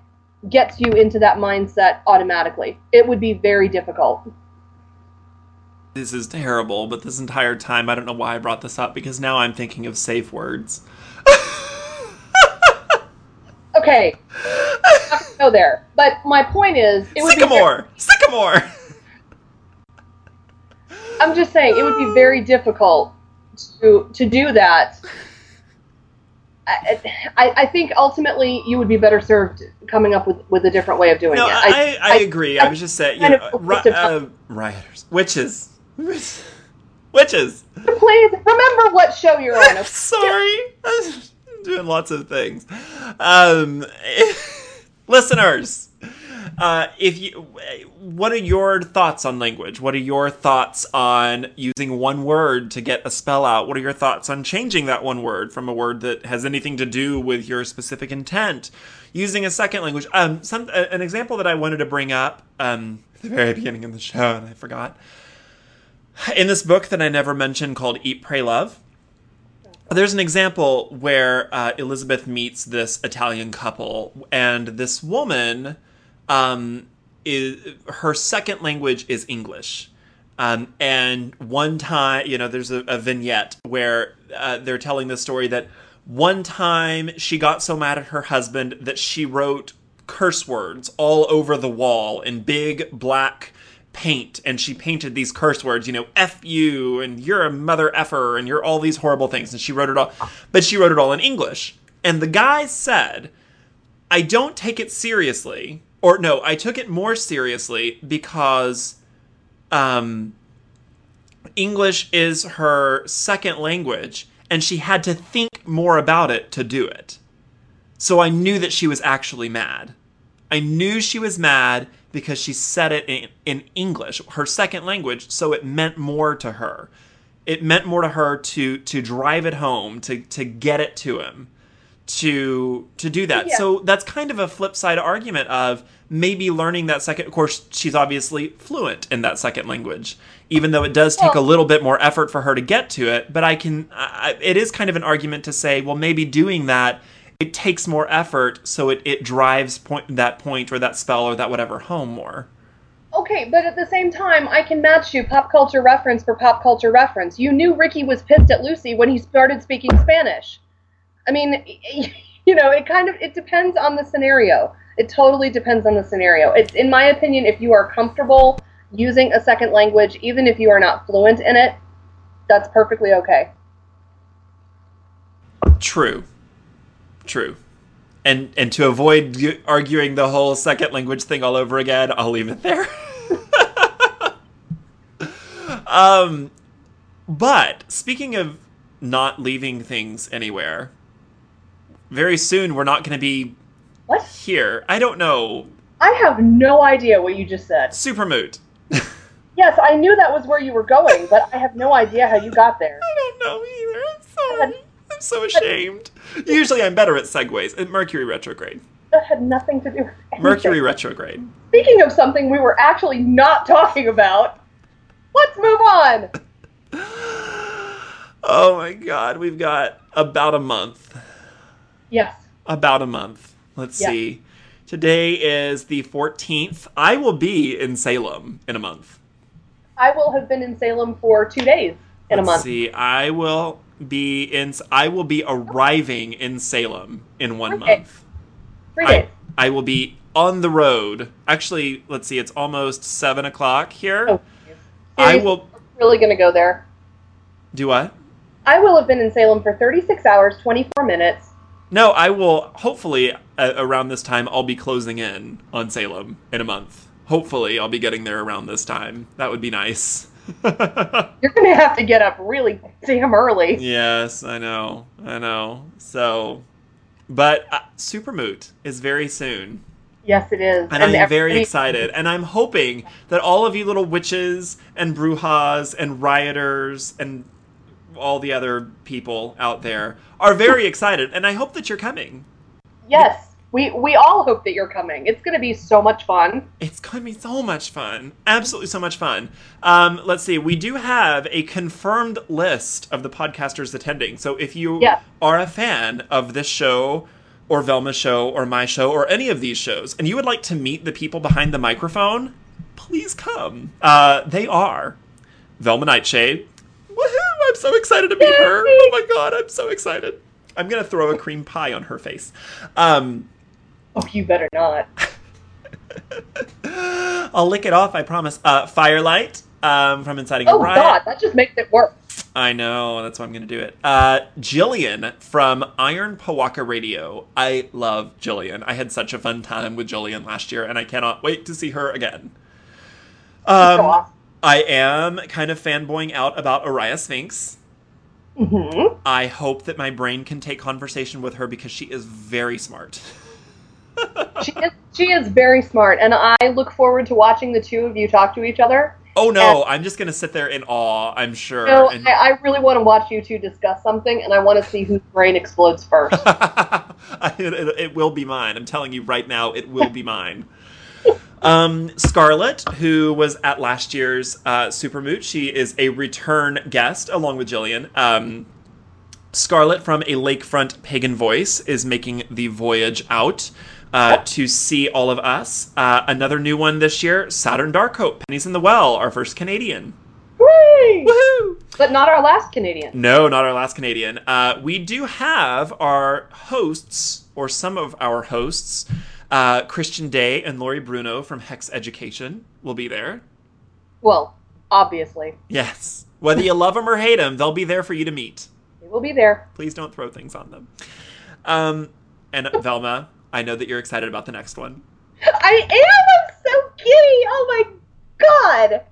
gets you into that mindset automatically. It would be very difficult. This is terrible, but this entire time I don't know why I brought this up because now I'm thinking of safe words. okay, not go there. But my point is, it would sycamore, be sycamore. I'm just saying it would be very difficult to to do that. I, I, I think ultimately you would be better served coming up with, with a different way of doing no, it. I, I, I agree. I, was just saying, you know, ri- uh, rioters, witches, witches. Please remember what show you're on. okay? Sorry, doing lots of things. Um, listeners, uh, if you, what are your thoughts on language? What are your thoughts on using one word to get a spell out? What are your thoughts on changing that one word from a word that has anything to do with your specific intent? Using a second language. Um, some an example that I wanted to bring up um, at the very beginning of the show, and I forgot. In this book that I never mentioned called Eat, Pray, Love, there's an example where uh, Elizabeth meets this Italian couple, and this woman, um, is her second language is English. Um, and one time, you know, there's a, a vignette where uh, they're telling the story that one time she got so mad at her husband that she wrote curse words all over the wall in big black paint and she painted these curse words you know f you and you're a mother effer and you're all these horrible things and she wrote it all but she wrote it all in english and the guy said i don't take it seriously or no i took it more seriously because um english is her second language and she had to think more about it to do it so I knew that she was actually mad. I knew she was mad because she said it in, in English, her second language, so it meant more to her. It meant more to her to to drive it home, to to get it to him, to to do that. Yeah. So that's kind of a flip side argument of maybe learning that second. Of course, she's obviously fluent in that second language, even though it does take a little bit more effort for her to get to it. But I can, I, it is kind of an argument to say, well, maybe doing that it takes more effort, so it, it drives point that point or that spell or that whatever home more. Okay, but at the same time, I can match you pop culture reference for pop culture reference. You knew Ricky was pissed at Lucy when he started speaking Spanish. I mean, you know, it kind of it depends on the scenario. It totally depends on the scenario. It's in my opinion, if you are comfortable using a second language, even if you are not fluent in it, that's perfectly okay. True, true. And and to avoid gu- arguing the whole second language thing all over again, I'll leave it there. um, but speaking of not leaving things anywhere, very soon we're not going to be What? here. I don't know. I have no idea what you just said. Supermoot. Yes, I knew that was where you were going, but I have no idea how you got there. I don't know either. I'm sorry. I'm so ashamed. Usually I'm better at segues. And Mercury retrograde. That had nothing to do with anything. Mercury retrograde. Speaking of something we were actually not talking about, let's move on. Oh my god, we've got about a month. Yes. About a month. Let's Yeah. see. Today is the 14th. I will be in Salem in a month. I will have been in Salem for two days in a Let's month. see. I will be in I will be arriving in Salem in one Okay. month. Three I. I will be on the road. Actually, let's see, it's almost seven o'clock here. Oh, I will Really going to go there. do what? I will have been in Salem for 36 hours, 24 minutes. No, I will. Hopefully, uh, around this time, I'll be closing in on Salem in a month. Hopefully, I'll be getting there around this time. That would be nice. You're going to have to get up really damn early. yes, I know. I know. So, but uh, Supermoot is very soon. Yes, it is. And, I'm very excited. And I'm hoping that all of you little witches and brujas and rioters and all the other people out there are very excited. And I hope that you're coming. Yes, we we all hope that you're coming. It's going to be so much fun. It's going to be so much fun. Absolutely so much fun. Um, let's see. We do have a confirmed list of the podcasters attending. So if you Yeah. are a fan of this show or Velma's show or my show or any of these shows and you would like to meet the people behind the microphone, please come. Uh, they are Velma Nightshade. Woohoo! I'm so excited to meet her. Oh my god, I'm so excited. I'm going to throw a cream pie on her face. Um, Oh, you better not. I'll lick it off, I promise. Uh, Fire Lyte um, from Inciting a Oh God, that just makes it worse. I know, that's why I'm going to do it. Uh, Jillian from Iron Pawaka Radio. I love Jillian. I had such a fun time with Jillian last year, and I cannot wait to see her again. Um. I am kind of fanboying out about Araya Sphinx. hmm I hope that my brain can take conversation with her because she is very smart. She is she is very smart, and I look forward to watching the two of you talk to each other. Oh no, I'm just going to sit there in awe, I'm sure. So and- I, I really want to watch you two discuss something, and I want to see whose brain explodes first. It, it- it will be mine. I'm telling you right now, it will be mine. Um, Scarlett, who was at last year's uh, Supermoot, she is a return guest along with Jillian. Um, Scarlett from a lakefront pagan voice is making the voyage out uh, to see all of us. Uh, another new one this year, Saturn Dark Darkhope, Pennies in the Well, our first Canadian. Hooray! Woohoo! But not our last Canadian. No, not our last Canadian. Uh, we do have our hosts, or some of our hosts, uh, Christian Day and Lori Bruno from Hex Education will be there. Well, obviously, Yes. Whether you love them or hate them, they'll be there for you to meet. they will be there. Please don't throw things on them. Um, and Velma, I know that you're excited about the next one. I am. I'm so giddy. Oh my God,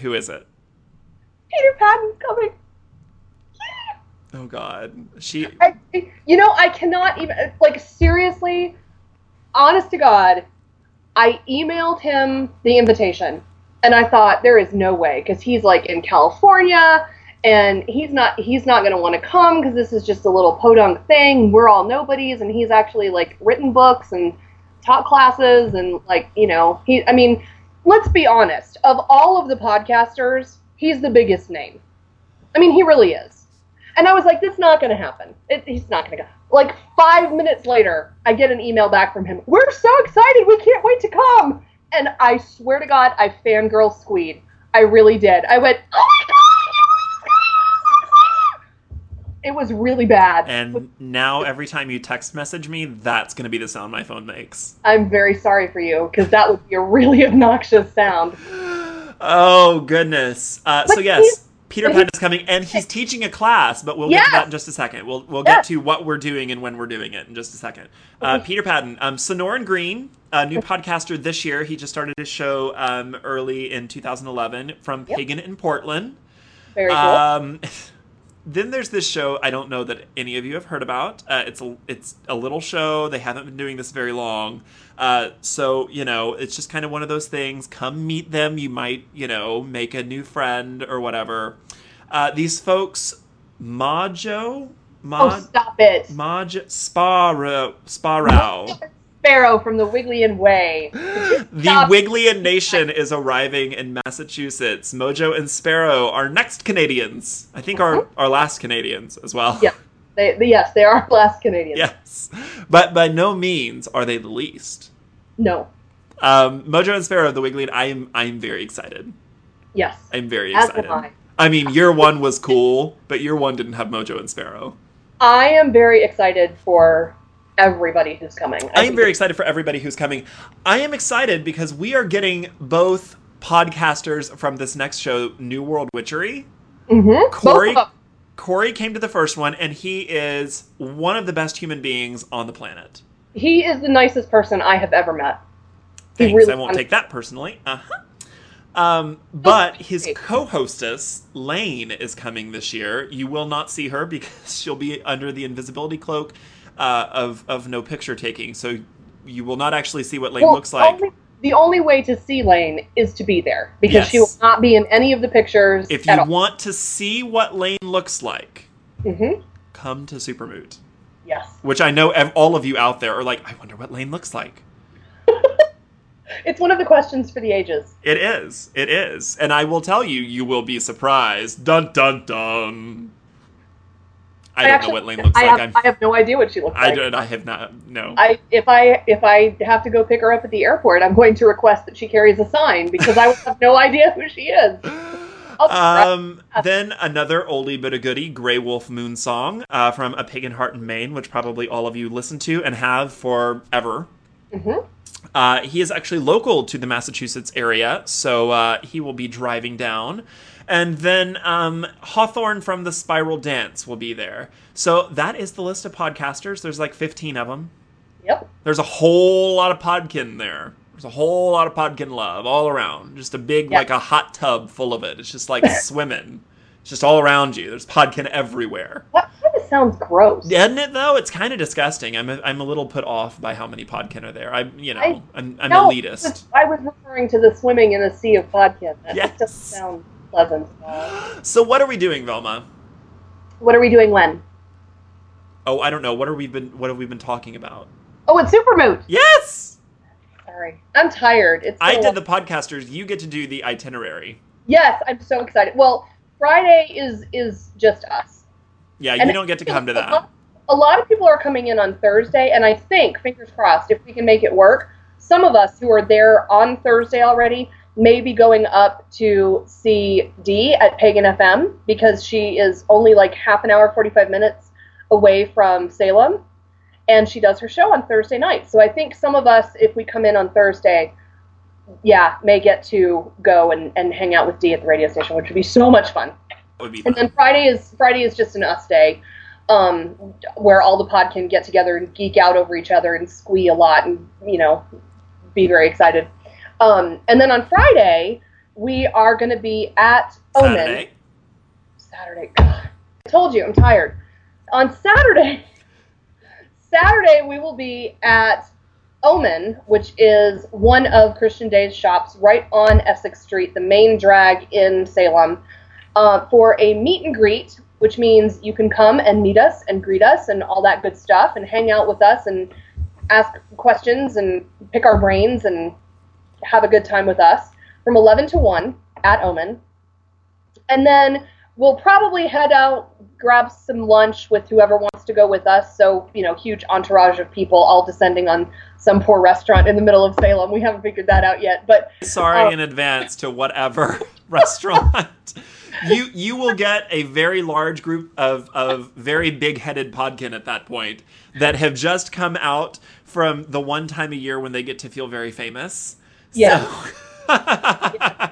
Who is it? Peter Paddon's coming. Oh God, she. I, you know, I cannot even like seriously. Honest to God, I emailed him the invitation, and I thought there is no way because he's like in California, and he's not he's not going to want to come because this is just a little podunk thing. We're all nobodies, and he's actually like written books and taught classes, and like you know he. I mean, let's be honest. Of all of the podcasters, he's the biggest name. I mean, he really is. And I was like, this is not going to happen. It, he's not going to go. Like five minutes later, I get an email back from him. We're so excited. We can't wait to come. And I swear to God, I fangirl squeed. I really did. I went, oh my God! It was really bad. And now every time you text message me, that's going to be the sound my phone makes. I'm very sorry for you because that would be a really obnoxious sound. Oh goodness. Uh, so yes, Peter Pan is coming, and he's teaching a class. But we'll get to that in just a second. We'll we'll Yes. get to what we're doing and when we're doing it in just a second. Uh, Peter Paddon, um, Sonoran Green, a new podcaster this year. He just started his show um, early in 2011 from Yep. Pagan in Portland. Very cool. Um, then there's this show I don't know that any of you have heard about. Uh, it's a it's a little show. They haven't been doing this very long, uh, so you know it's just kind of one of those things. Come meet them. You might you know make a new friend or whatever. Uh, these folks, Majo, oh, stop it. Maj, Sparrow, Sparrow. Sparrow from the Wigglian Way. The. Wigglian Nation is arriving in Massachusetts. Mojo and Sparrow are next Canadians. I think our, our last Canadians as well. Yeah. They, they, yes, they are last Canadians. Yes. But by no means are they the least. No. Um, Mojo and Sparrow, of the Wigglian, I am I am very excited. Yes. I'm very As excited. am I. I mean, year one was cool, but year one didn't have Mojo and Sparrow. I am very excited for everybody who's coming. I am very excited for everybody who's coming. I am excited because we are getting both podcasters from this next show, New World Witchery. Mhm. Cory- Both of them. Cory came to the first one, and he is one of the best human beings on the planet. He is the nicest person I have ever met. He Thanks. really- I won't take that personally. Uh huh. Um, but his co-hostess Laine is coming this year. You will not see her because she'll be under the invisibility cloak uh, of of no picture taking. So you will not actually see what Laine Well, looks like. only- the only way to see Laine is to be there because she will not be in any of the pictures. if you want to see what Laine looks like, Mhm. come to Supermoot. Yes. Which I know ev- all of you out there are like, I wonder what Laine looks like. It's one of the questions for the ages. It is. It is. And I will tell you, you will be surprised. Dun dun dun. I, don't actually- know what Laine looks I like. have, I have no idea what she looks I like. don't. I have not. No. I if I if I have to go pick her up at the airport, I'm going to request that she carries a sign because I have no idea who she is. I'll be right- Um, then another oldie but a goodie, Grey Wolf Moon Song uh, from A Pagan Heart in Maine, which probably all of you listen to and have forever. Mhm. Uh, he is actually local to the Massachusetts area, so uh, he will be driving down. And then um, Hawthorne from the Spiral Dance will be there. So that is the list of podcasters. There's like 15 of them. Yep. There's a whole lot of podkin there. There's a whole lot of podkin love all around. Just a big, Yeah. like a hot tub full of it. It's just like swimming. It's just all around you. There's podkin everywhere. That kind of sounds gross. Isn't it though? It's kind of disgusting. I'm a, I'm a little put off by how many podkin are there. I'm you know I- I'm, I'm No, elitist. I was referring to the swimming in a sea of podkin. That Yes. just doesn't sound pleasant. So what are we doing, Velma? What are we doing when? Oh, I don't know. What are we been What have we been talking about? Oh, it's Supermoot. Yes, Sorry, I'm tired. It's I did the podcasters. You get to do the itinerary. Yes, I'm so excited. Well, Friday is is just us. Yeah, And you don't get to come to A that. lot, a lot of people are coming in on Thursday, and I think, fingers crossed, if we can make it work, some of us who are there on Thursday already may be going up to see Dee at Pagan FM because she is only like half an hour, 45 minutes away from Salem, and she does her show on Thursday night. So I think some of us, if we come in on Thursday, yeah, may get to go and, and hang out with Dee at the radio station, which would be so much fun. Be And then Friday is Friday is just an us day, um, where all the pod can get together and geek out over each other and squee a lot and you know be very excited. Um, and then on Friday we are going to be at Omen. Saturday. Saturday. God, I told you I'm tired. On Saturday, Saturday we will be at Omen, which is one of Christian Day's shops right on Essex Street, the main drag in Salem, uh, for a meet and greet, which means you can come and meet us and greet us and all that good stuff and hang out with us and ask questions and pick our brains and have a good time with us from 11 to 1 at Omen. And then we'll probably head out, grab some lunch with whoever wants to go with us. So, you know, huge entourage of people all descending on some poor restaurant in the middle of Salem. We haven't figured that out yet. But Sorry Oh. in advance to whatever restaurant. You you will get a very large group of, of very big headed podkin at that point that have just come out from the one time a year when they get to feel very famous. Yeah. So-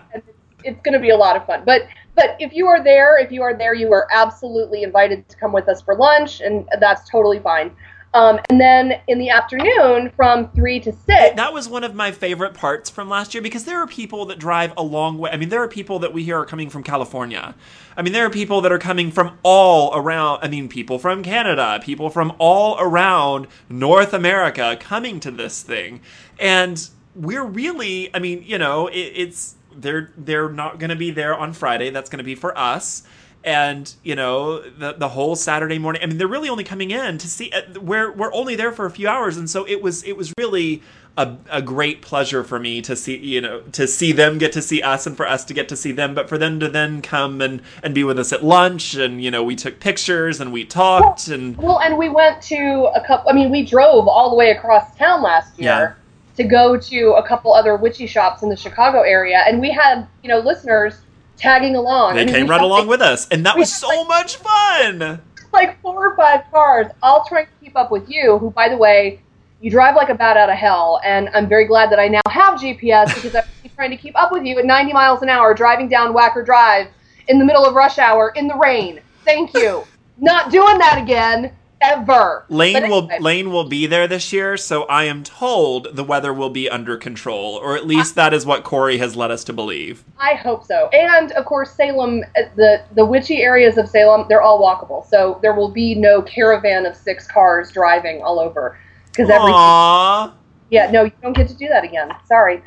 it's going to be a lot of fun. But but if you are there, if you are there, you are absolutely invited to come with us for lunch, and that's totally fine. Um, and then in the afternoon, from three to six, that was one of my favorite parts from last year because there are people that drive a long way. I mean, there are people that we hear are coming from California. I mean, there are people that are coming from all around. I mean, people from Canada, people from all around North America coming to this thing. And we're really, I mean, you know, it, it's they're they're not going to be there on Friday. That's going to be for us. And you know the the whole Saturday morning. I mean, they're really only coming in to see. uh, We're we're only there for a few hours, and so it was it was really a, a great pleasure for me to see you know to see them get to see us, and for us to get to see them. But for them to then come and and be with us at lunch, and you know we took pictures and we talked, and well, and we went to a couple. I mean, we drove all the way across town last year. Yeah. To go to a couple other witchy shops in the Chicago area, and we had you know listeners tagging along. they I mean, came right had, along like, with us, and that was so much fun. like four or five cars, all trying to keep up with you, who, by the way, you drive like a bat out of hell. And I'm very glad that I now have GPS because I'm trying to keep up with you at 90 miles an hour driving down Wacker Drive in the middle of rush hour in the rain. Thank you. Not doing that again, ever. Laine But will Laine will be there this year, so I am told the weather will be under control, or at least that is what Cory has led us to believe. I hope so. And of course, Salem, uh, the the witchy areas of Salem, they're all walkable. So there will be no caravan of six cars driving all over because every Aww. Yeah, no, you don't get to do that again. Sorry.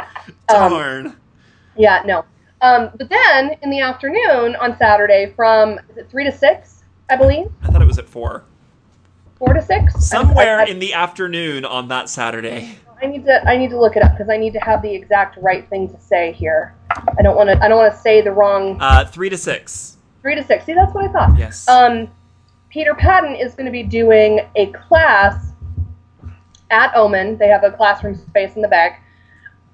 Um, Darn. yeah, no. Um, but then in the afternoon on Saturday from is it three to six, I believe, I thought it was at four. Four to six. Somewhere I, I, in the afternoon on that Saturday. I need to I need to look it up because I need to have the exact right thing to say here. I don't want to I don't want to say the wrong Uh, three to six. three to six. See, that's what I thought. Yes. Um, Peter Paddon is going to be doing a class at Omen. They have a classroom space in the back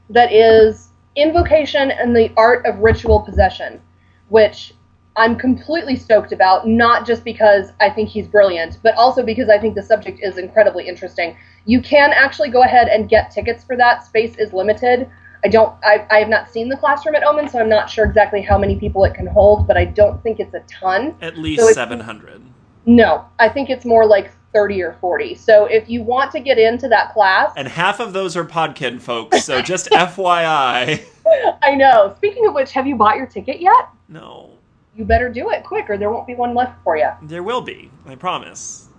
that is invocation and the art of ritual possession, which I'm completely stoked about, not just because I think he's brilliant, but also because I think the subject is incredibly interesting. You can actually go ahead and get tickets for that. Space is limited. I don't I, I have not seen the classroom at Omen, so I'm not sure exactly how many people it can hold, but I don't think it's a ton. At least seven hundred. No, I think it's more like 30 or 40. So if you want to get into that class, And half of those are Podkin folks, so just FYI. I know. Speaking of which, have you bought your ticket yet? No. You better do it quick or there won't be one left for you. There will be, I promise.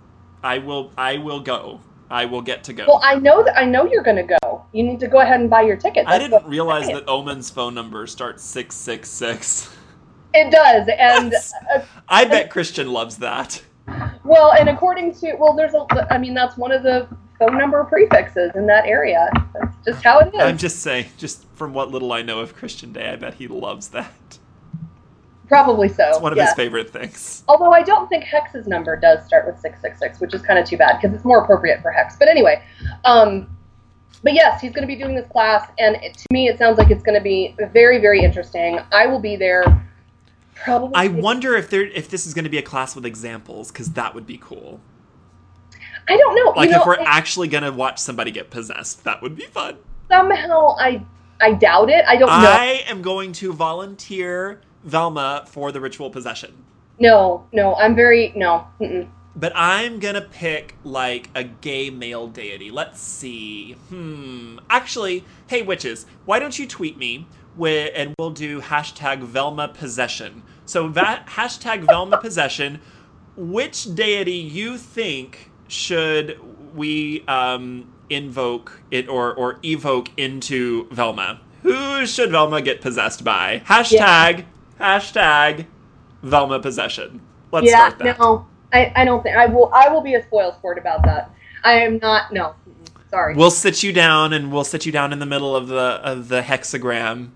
I will I will go. I will get to go. Well, I know that I know you're going to go. You need to go ahead and buy your ticket. I didn't realize that Omen's phone number starts 666. It does. And uh, I bet Christian loves that. well, and according to well there's a I mean that's one of the phone number prefixes in that area. That's just how it is. I'm just saying, just from what little I know of Christian Day, I bet he loves that. Probably so. It's one of yeah. his favorite things. Although I don't think Hex's number does start with 666, which is kind of too bad because it's more appropriate for Hex. But anyway, um, but yes, he's going to be doing this class, and it, to me, it sounds like it's going to be very, very interesting. I will be there. Probably. I wonder if there if this is going to be a class with examples, because that would be cool. I don't know. Like you know, if we're I- actually going to watch somebody get possessed, that would be fun. somehow I I doubt it. I don't know. I am going to volunteer Velma for the ritual possession. No, no, I'm very no. Mm-mm. But I'm gonna pick like a gay male deity. Let's see. Hmm. Actually, hey witches, why don't you tweet me with, and we'll do hashtag Velma possession. So that hashtag Velma possession. Which deity you think should we um, invoke it or or evoke into Velma? Who should Velma get possessed by? Hashtag hashtag Velma possession. Let's yeah, start that. no, I, I don't think I will. I will be a spoil sport about that. I am not. No, sorry. We'll sit you down, and we'll sit you down in the middle of the of the hexagram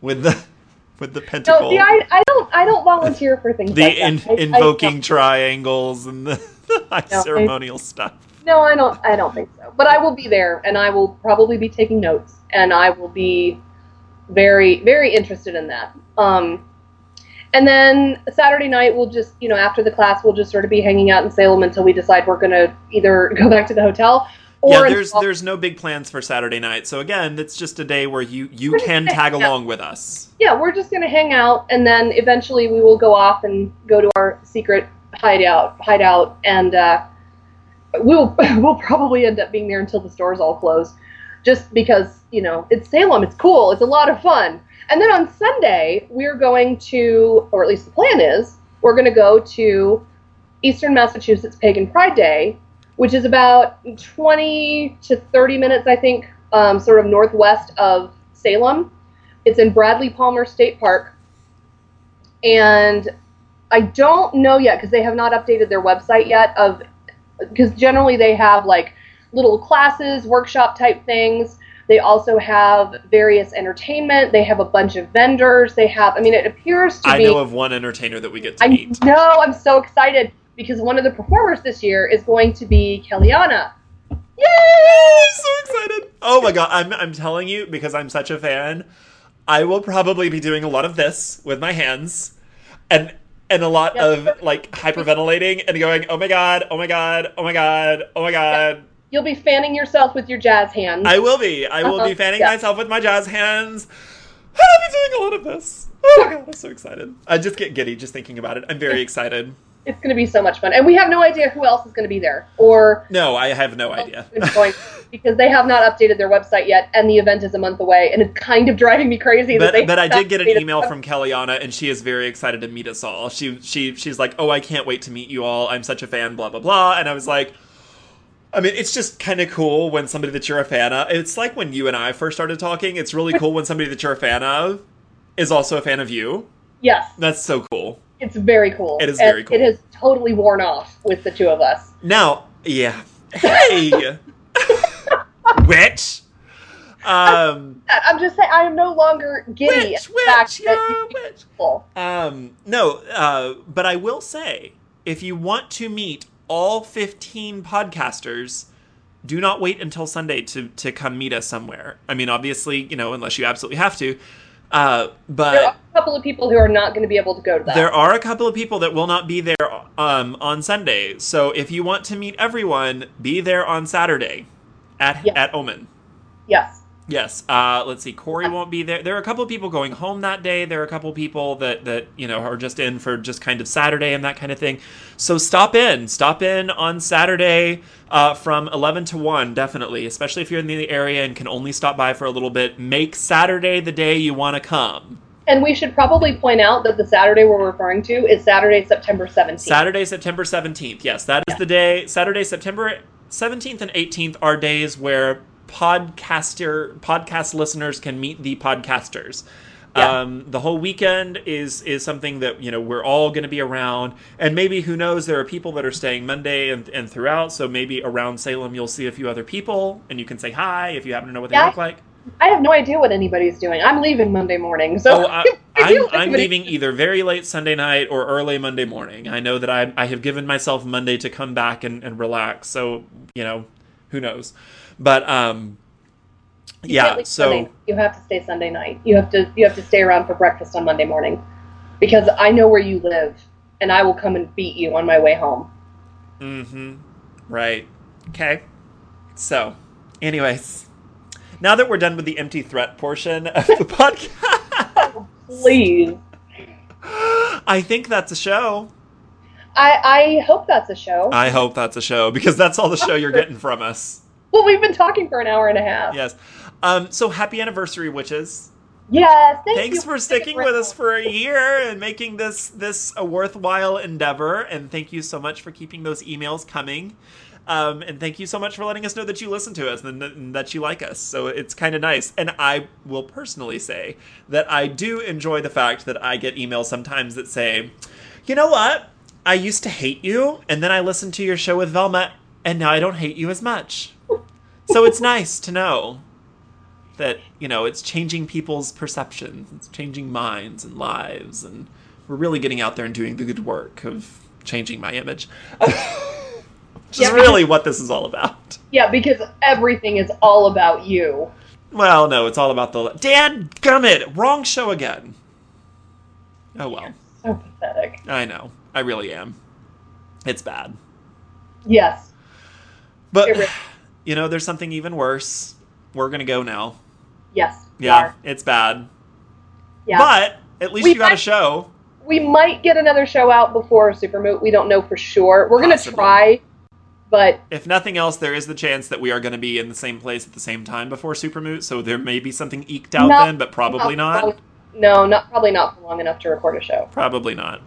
with the with the pentacle, no, see, I, I don't I don't volunteer for things the like in, that. I- I invoking don't. triangles, and the, the high No, I- ceremonial stuff. No, I don't. I don't think so. But I will be there, and I will probably be taking notes, and I will be very, very interested in that. Um, and then Saturday night, we'll just, you know, after the class, we'll just sort of be hanging out in Salem until we decide we're going to either go back to the hotel or Yeah, there's there's no big plans for Saturday night, so again, it's just a day where you you We're can tag hang out. along with us. yeah, we're just going to hang out, and then eventually we will go off and go to our secret hideout, hideout, and uh, we'll we'll probably end up being there until the stores all close, just because you know it's Salem, it's cool, it's a lot of fun. And then on Sunday we're going to, or at least the plan is, we're going to go to Eastern Massachusetts Pagan Pride Day, which is about 20 to 30 minutes, I think, um, sort of northwest of Salem. It's in Bradley Palmer State Park. And I don't know yet because they have not updated their website yet of because generally they have like little classes, workshop type things. They also have various entertainment. They have a bunch of vendors. They have I mean it appears to I be I know of one entertainer that we get to I meet. know, I'm so excited because one of the performers this year is going to be Kellianna. Yay! I'm so excited. Oh my god, I'm I'm telling you because I'm such a fan. I will probably be doing a lot of this with my hands and and a lot Yeah. of like hyperventilating and going, "Oh my god, oh my god, oh my god, oh my god." You'll be fanning yourself with your jazz hands. I will be. I will be Uh-huh, fanning yeah. myself with my jazz hands. I'll be doing a lot of this. Oh my god, I'm so excited. I just get giddy just thinking about it. I'm very excited. it's going to be so much fun, and we have no idea who else is going to be there or No, I have no idea. because they have not updated their website yet, and the event is a month away, and it's kind of driving me crazy. that But, but I did get an email from Kellianna, and she is very excited to meet us all. She she she's like, "Oh, I can't wait to meet you all. I'm such a fan." Blah blah blah. And I was like, I mean, it's just kind of cool when somebody that you're a fan of. It's like when you and I first started talking. It's really cool when somebody that you're a fan of is also a fan of you. Yes, That's so cool. it's very cool. It is And very cool. It has totally worn off with the two of us. Now, yeah. Hey! Witch! Um, I'm just saying, I am no longer giddy witch, witch, you're witch. Um, no, uh, but I will say, if you want to meet all 15 podcasters, do not wait until Sunday to, to come meet us somewhere. I mean, obviously, you know, unless you absolutely have to. Uh, but There are a couple of people who are not going to be able to go to that. There are a couple of people that will not be there um, on Sunday. So if you want to meet everyone, be there on Saturday at Yeah. at Omen. yes. Yes. Uh, let's see. Cory won't be there. There are a couple of people going home that day. There are a couple of people that that you know are just in for just kind of Saturday and that kind of thing. So stop in. Stop in on Saturday uh, from eleven to one. Definitely, especially if you're in the area and can only stop by for a little bit. Make Saturday the day you want to come. And we should probably point out that the Saturday we're referring to is Saturday, September 17th. Saturday, September 17th. Yes, that is Yeah. the day. Saturday, September 17th and 18th are days where podcaster podcast listeners can meet the podcasters. Yeah. Um, the whole weekend is is something that you know we're all going to be around, and maybe who knows? There are people that are staying Monday and, and throughout, so maybe around Salem you'll see a few other people, and you can say hi if you happen to know what they Yeah. look like. I have no idea what anybody's doing. I'm leaving Monday morning, so Oh, I, if I'm, I'm leaving either very late Sunday night or early Monday morning. I know that I, I have given myself Monday to come back and, and relax. So, you know, who knows? But, um, You yeah, so, Sunday. you have to stay Sunday night. You have to you have to stay around for breakfast on Monday morning, because I know where you live, and I will come and beat you on my way home. mm-hmm, right. Okay. So, anyways, now that we're done with the empty threat portion of the podcast, Please, I think that's a show. I I hope that's a show. I hope that's a show because that's all the show you're getting from us. Well, we've been talking for an hour and a half. Yes. Um, so happy anniversary, witches. Yes, thank Thanks you for sticking with us for a year and making this this a worthwhile endeavor. And thank you so much for keeping those emails coming. Um, and thank you so much for letting us know that you listen to us and, and that you like us. So it's kind of nice. And I will personally say that I do enjoy the fact that I get emails sometimes that say, you know what? I used to hate you, and then I listened to your show with Velma, and now I don't hate you as much. So it's nice to know that you know it's changing people's perceptions it's changing minds and lives and we're really getting out there and doing the good work of changing my image. Which Yeah, is really what this is all about. Yeah, because everything is all about you. well no it's all about the dan gummit wrong show again. Oh well. So pathetic. i know. I really am. It's bad. Yes. but you know there's something even worse we're gonna go now Yes. yeah it's bad Yeah. but at least We you got a show we might get another show out before Supermoot. We don't know for sure. We're gonna try, but if nothing else, there is the chance that we are going to be in the same place at the same time before Supermoot, so there may be something eked out Not- then, but probably not not. no, not probably not for long enough to record a show. Probably not.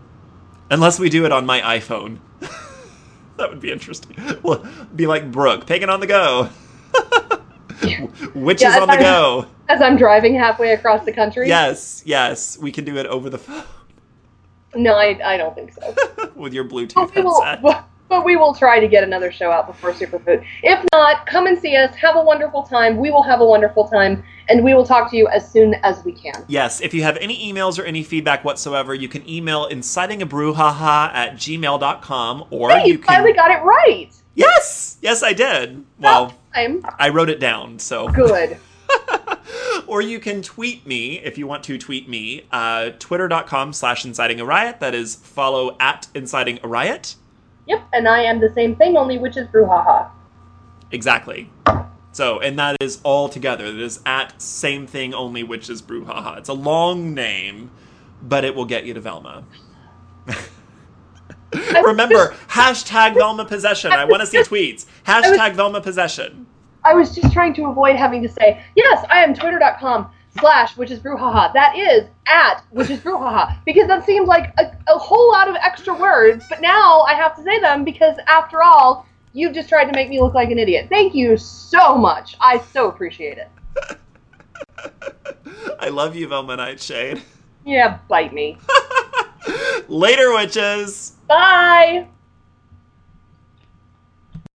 Unless we do it on my iPhone. that would be interesting. We'll be like Brooke, taking on the go. Witches Yeah, on the I- go. As I'm driving halfway across the country. Yes, yes, we can do it over the phone No, I, I don't think so. with your Bluetooth But we will. headset. But we will try to get another show out before Supermoot. If not, come and see us. Have a wonderful time. We will have a wonderful time, and we will talk to you as soon as we can. Yes, if you have any emails or any feedback whatsoever, you can email incitingabrewhaha at gmail.com or Hey, you you can. finally got it right. Yes! Yes, I did. Well, I'm I wrote it down, so. good. or you can tweet me if you want to tweet me. Uh, Twitter.com slash inciting a riot. That is follow at inciting a riot. Yep, and I am the same thing, only which is brouhaha. Exactly. So, and that is all together. It is at same thing only, which is brouhaha. It's a long name, but it will get you to Velma. Remember, hashtag Velma possession. I want to see tweets. Hashtag Velma possession. I was just trying to avoid having to say, yes, I am twitter.com slash which is brouhaha. That is at which is brouhaha. Because that seemed like a, a whole lot of extra words, but now I have to say them because after all, You've just tried to make me look like an idiot. Thank you so much. I so appreciate it. I love you, Velma Nightshade. Yeah, bite me. Later, witches! Bye.